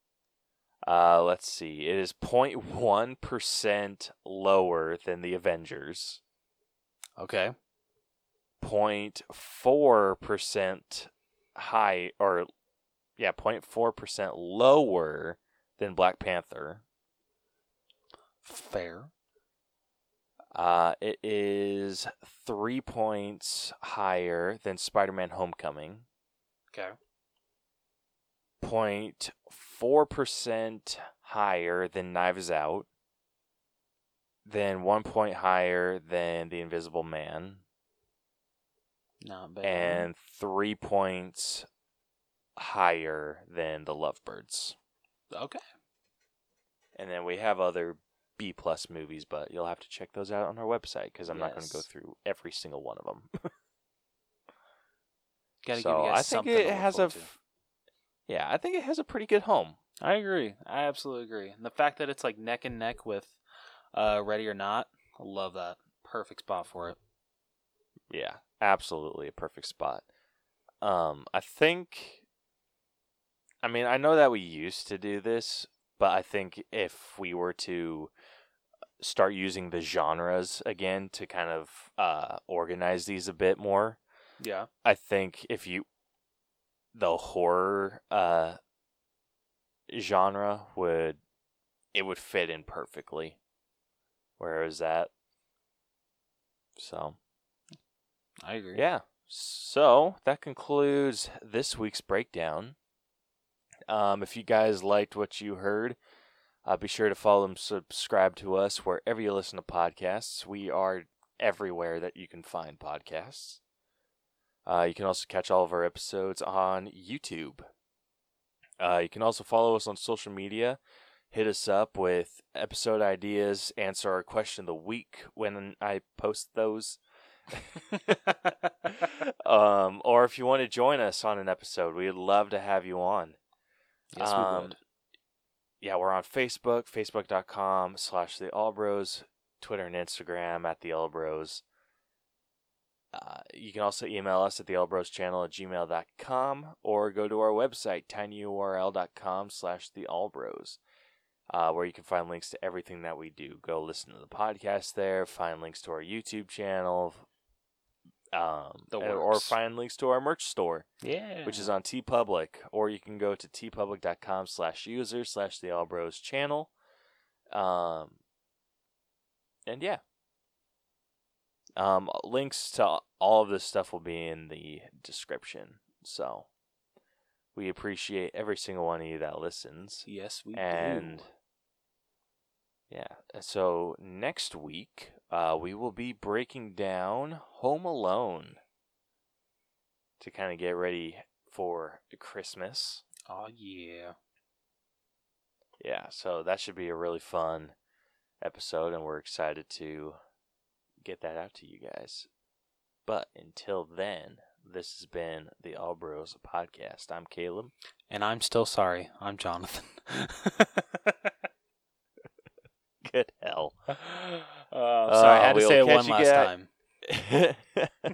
Uh, let's see. It is 0.1 percent lower than the Avengers. Okay. 0.4 percent high, or yeah, 0.4 percent lower than Black Panther. Fair. Uh, it is three points higher than Spider-Man: Homecoming. Okay. 0.4 percent higher than Knives Out. Then one point higher than The Invisible Man. Not bad. and three points higher than the Lovebirds. okay. And then we have other B plus movies, but you'll have to check those out on our website because I'm not going to go through every single one of them. Gotta so give you guys I think it has a, f- yeah, I think it has a pretty good home. I agree. I absolutely agree. And the fact that it's like neck and neck with uh, Ready or Not, I love that. Perfect spot for it. Yeah, absolutely a perfect spot. Um, I think. I mean, I know that we used to do this, but I think if we were to start using the genres again to kind of uh, organize these a bit more, Yeah. I think if you the horror uh, genre would it would fit in perfectly. Where is that, so I agree. yeah. So that concludes this week's breakdown. Um, if you guys liked what you heard, uh, be sure to follow and subscribe to us wherever you listen to podcasts. We are everywhere that you can find podcasts. Uh, you can also catch all of our episodes on YouTube. Uh, you can also follow us on social media. Hit us up with episode ideas, answer our question of the week when I post those. um, or if you want to join us on an episode, we'd love to have you on. Yes, we Um, would. Yeah, we're on Facebook, facebook.com slash the Allbros, Twitter and Instagram at the Allbros. Uh, you can also email us at the Allbros channel at gmail.com or go to our website, tinyurl.com slash the Allbros, uh, where you can find links to everything that we do. Go listen to the podcast there, find links to our YouTube channel, um, or find links to our merch store Yeah. which is on TeePublic, or you can go to teepublic.com slash user slash the All Bros channel. Um, and yeah. Um, links to all of this stuff will be in the description. So we appreciate every single one of you that listens. Yes, we and do. Yeah, so next week uh, we will be breaking down Home Alone to kind of get ready for Christmas. Oh yeah. Yeah, so that should be a really fun episode, and we're excited to get that out to you guys. But until then, this has been the All Bros podcast. I'm Caleb. And I'm still sorry. I'm Jonathan. Good hell. Uh, sorry, I had to say it one last guys- time.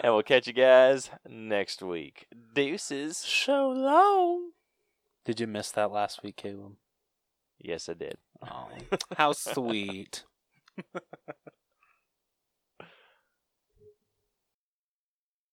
and we'll catch you guys next week. Deuces. So long. Did you miss that last week, Caleb? Yes, I did. Oh, how sweet.